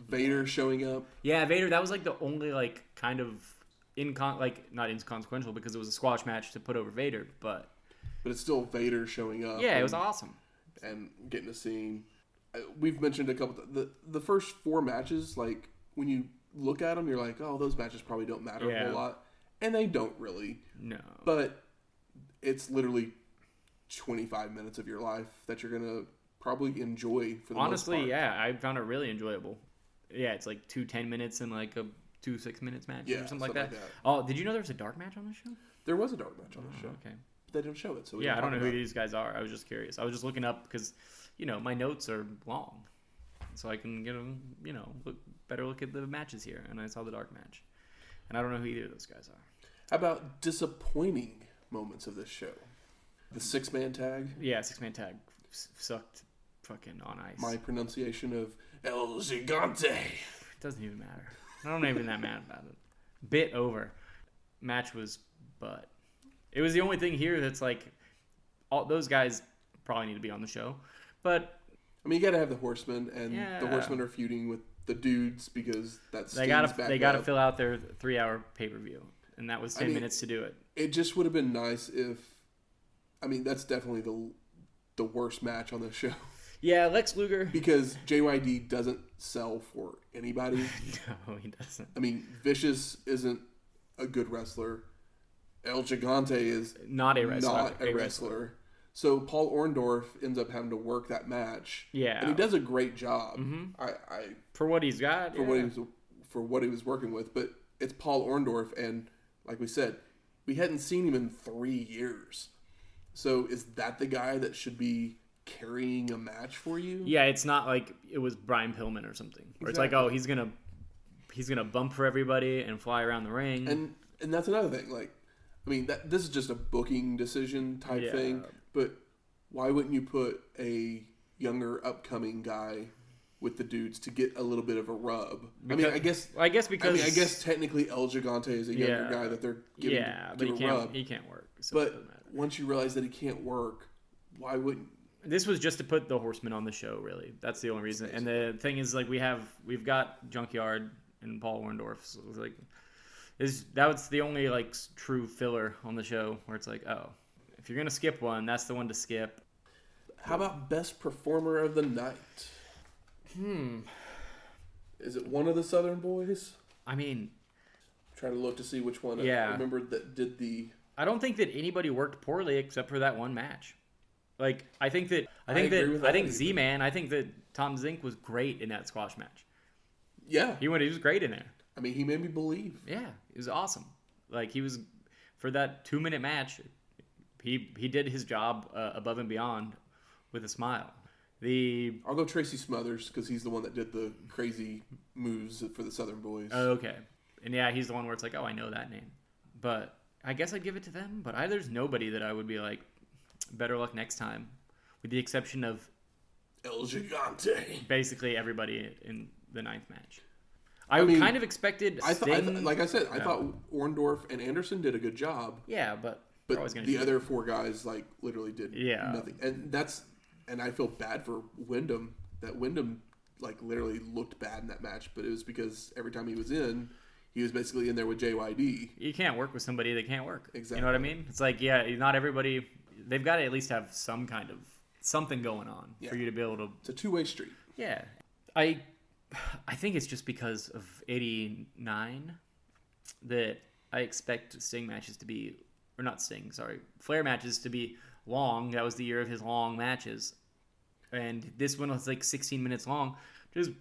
Vader showing up. Yeah, Vader. That was like the only like kind of incon like not inconsequential because it was a squash match to put over Vader, but but it's still Vader showing up. yeah, it was awesome. and getting to see. Uh, We've mentioned a couple. the The first four matches, like when you look at them, you're like, oh, those matches probably don't matter a whole lot, and they don't really. No, But it's literally 25 minutes of your life that you're gonna probably enjoy for the honestly, most part. yeah, I found it really enjoyable. Yeah, it's like two ten minutes and like a two six minutes match Yeah, or something, like, that. like that. Oh, did you know there was a dark match on the show? There was a dark match on the oh, show. Okay. They didn't show it, so we Yeah, I don't know who it. these guys are. I was just curious. I was just looking up because, you know, my notes are long, so I can get a you know look better look at the matches here. And I saw the dark match, and I don't know who either of those guys are. How about disappointing moments of this show? The six man tag. Yeah, six man tag s- sucked fucking on ice. My pronunciation of El Gigante. It doesn't even matter. I don't even that mad about it. Bit over. Match was but. It was the only thing here that's like, all those guys probably need to be on the show, but I mean, you got to have the Horsemen, and Yeah. the Horsemen are feuding with the dudes because that's they gotta they gotta fill out their three hour pay per view, and that was ten mean- minutes to do it. It just would have been nice if. I mean, that's definitely the the worst match on the show Yeah, Lex Luger. because JYD doesn't sell for anybody. No, he doesn't. I mean, Vicious isn't a good wrestler. El Gigante is Not a wrestler. not a wrestler. So Paul Orndorff ends up having to work that match. Yeah. and he does a great job. Mm-hmm. I, I For what he's got. for yeah. what he was for what he was working with, but it's Paul Orndorff, and like we said, we hadn't seen him in three years. So is that the guy that should be carrying a match for you? Yeah, it's not like it was Brian Pillman or something. Where it's like, oh, he's gonna he's gonna bump for everybody and fly around the ring. and and that's another thing. Like, I mean, that this is just a booking decision type Yeah. thing. But why wouldn't you put a younger, upcoming guy with the dudes to get a little bit of a rub? I mean, I guess. I guess I because mean, I guess technically El Gigante is a younger Yeah. guy that they're giving, yeah, but he a can't rub. he can't work. So But once you realize that he can't work, why wouldn't? This was just to put the horsemen on the show really that's the only reason and the thing is like we have we've got junkyard and paul orndorff so it's like Is that was the only like true filler on the show where it's like, oh, if you're gonna skip one, that's the one to skip. How about best performer of the night? Hmm. Is it one of the Southern Boys? I mean, trying to look to see which one. Yeah. I remember that did the. I don't think that anybody worked poorly except for that one match. Like I think that I I think agree that I think. Z Man, I think that Tom Zenk was great in that squash match. Yeah, He went he was great in there. I mean, he made me believe. Yeah, it was awesome. Like he was for that 2-minute match, he he did his job uh, above and beyond with a smile. The I'll go Tracy Smothers because he's the one that did the crazy moves for the Southern Boys. oh, okay. And yeah, he's the one where it's like, "Oh, I know that name." But I guess I'd give it to them, but I, there's nobody that I would be like better luck next time with the exception of El Gigante. basically everybody in the ninth match. I, I mean, kind of expected I thought, I th- like I said, I thought Orndorff and Anderson did a good job, yeah, but but they're always gonna the other four guys like literally did Yeah. nothing. And that's and I feel bad for Windham that Windham like literally looked bad in that match, but it was because every time he was in, he was basically in there with JYD. you can't work with somebody that can't work. Exactly. You know what I mean? It's like, yeah, not everybody. They've got to at least have some kind of something going on for you to be able to. It's a two way street. Yeah, I, I think it's just because of '89 that I expect Sting matches to be, or not Sting, sorry, Flair matches to be long. That was the year of his long matches, and this one was like 16 minutes long, just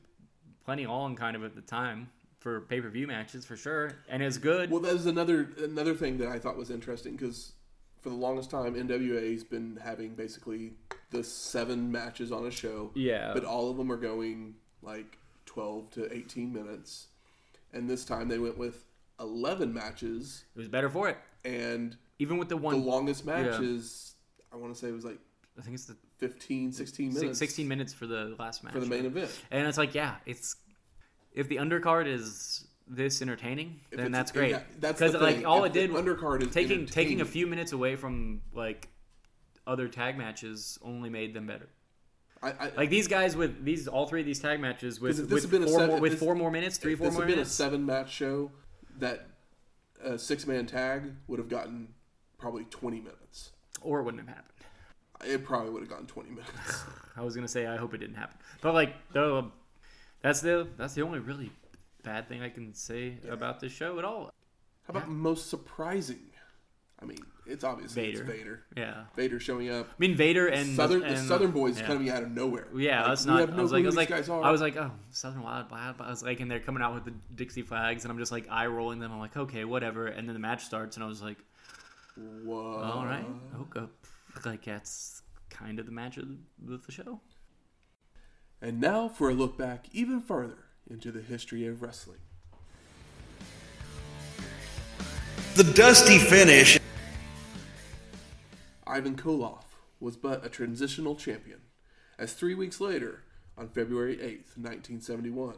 plenty long, kind of at the time for pay per view matches for sure, and it's good. Well, that was another another thing that I thought was interesting because for the longest time, NWA's been having basically the seven matches on a show. Yeah. But all of them are going like twelve to eighteen minutes, and this time they went with eleven matches, It was better for it. and Even with the the one, longest match is I want to say it was like I think it's the 15, 16 si- minutes 16 minutes for the last match. for the main event. And it's like, yeah, it's if the undercard is this entertaining, If then that's great. yeah, that's because like all If it did undercard is taking taking a few minutes away from like other tag matches only made them better. I, I, Like these guys with these all three of these tag matches with, this with had been a four se- more with this- four more minutes, three if four this more had been a seven match show, that a six man tag would have gotten probably twenty minutes. or it wouldn't have happened. It probably would have gotten twenty minutes. I was gonna say I hope it didn't happen, but like the that's the that's the only really bad thing I can say about this show at all. How about most surprising? I mean, it's obviously Vader. it's Vader. Yeah, Vader showing up. I mean Vader and Southern and, the Southern boys yeah. coming out of nowhere. Yeah, Like, that's not. have no I was like, I was like, guys are. I was like, oh, Southern Wild, Wild. I was like, and they're coming out with the Dixie flags, and I'm just like eye rolling them. I'm like, okay, whatever. And then the match starts, and I was like, Whoa. all right, okay, like that's kind of the match of the show. And now for a look back even further into the history of wrestling. The dusty finish. Ivan Koloff was but a transitional champion, as three weeks later, on February 8th, 1971,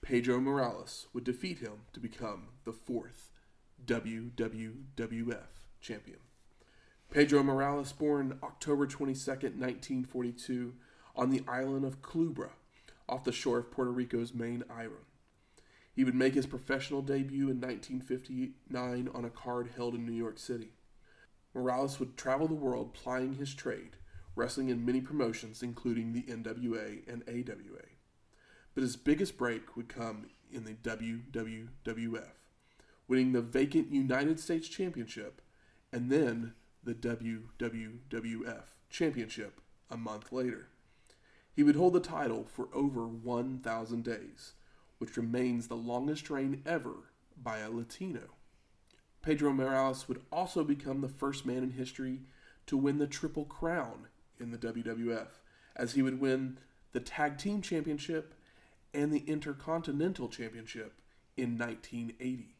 Pedro Morales would defeat him to become the fourth WWWF champion. Pedro Morales, born October 22nd, 1942, on the island of Culebra, off the shore of Puerto Rico's main island. He would make his professional debut in 1959 on a card held in New York City. Morales would travel the world plying his trade, wrestling in many promotions, including the NWA and AWA. But his biggest break would come in the WWWF, winning the vacant United States Championship and then the WWWF Championship a month later. He would hold the title for over 1,000 days, which remains the longest reign ever by a Latino. Pedro Morales would also become the first man in history to win the Triple Crown in the WWF, as he would win the Tag Team Championship and the Intercontinental Championship in 1980.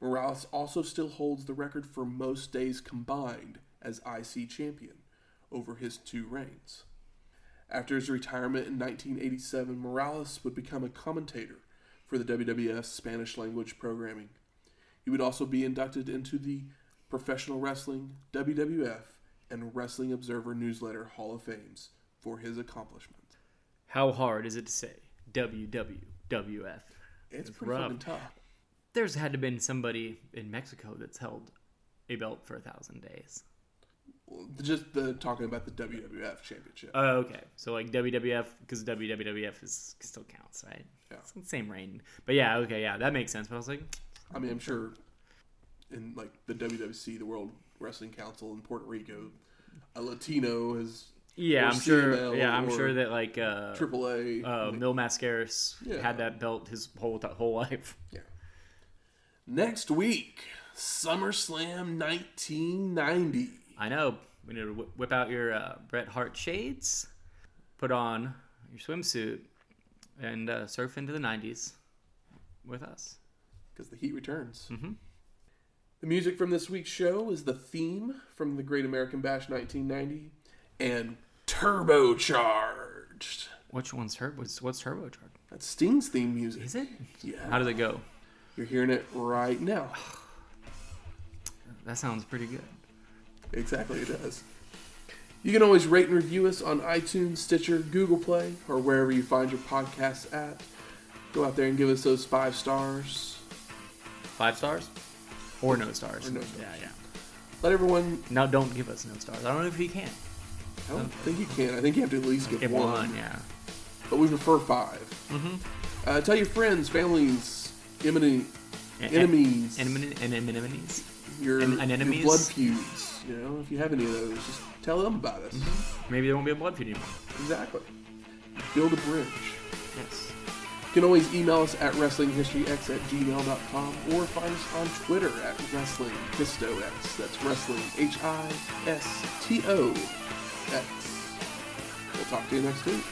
Morales also still holds the record for most days combined as IC champion over his two reigns. After his retirement in 1987, Morales would become a commentator for the WWF's Spanish language programming. He would also be inducted into the Professional Wrestling, WWF, and Wrestling Observer Newsletter Hall of Fames for his accomplishment. How hard is it to say WWWF? It's, It's pretty rough. fucking tough. there's had to been somebody in Mexico that's held a belt for a thousand days. Just the talking about the WWF championship. Oh, okay. So like WWF because WWF is still counts, right? Yeah. It's the same reign. But yeah, okay, yeah, that makes sense. But I was like, I mean, I'm sure in like the WWC, the World Wrestling Council in Puerto Rico, a Latino has yeah, I'm sure. CMLL Yeah, I'm sure that like uh, AAA. uh, Mil Mascaras Yeah. had that belt his whole whole life. yeah. Next week, SummerSlam 1990. I know. We need to whi- whip out your uh, Bret Hart shades, put on your swimsuit, and uh, surf into the '90s with us. because the heat returns. Mhm. The music from this week's show is the theme from the Great American Bash 1990 and Turbocharged. Which one's Turbo? What's, what's Turbocharged? That's Sting's theme music. Is it? Yeah. How does it go? You're hearing it right now. That sounds pretty good. Exactly, it does. You can always rate and review us on iTunes, Stitcher, Google Play, or wherever you find your podcasts at. Go out there and give us those five stars. Five stars, or no stars? Or no stars. Yeah, yeah. Let everyone. Now don't give us no stars. I don't know if you can. I don't think you can. I think you have to at least give, Give one. one, yeah. But we prefer 5 Mhm. Uh, tell your friends, families, imminent And- enemies, And, and, and enemies. your, and- your and enemies? blood feuds. You know, if you have any of those, just tell them about us. Mm-hmm. Maybe there won't be a blood feud anymore. Exactly. Build a bridge. Yes. You can always email us at wrestlinghistoryx at gmail.com or find us on Twitter at wrestlinghistox. That's wrestling H I S T O X. We'll talk to you next week.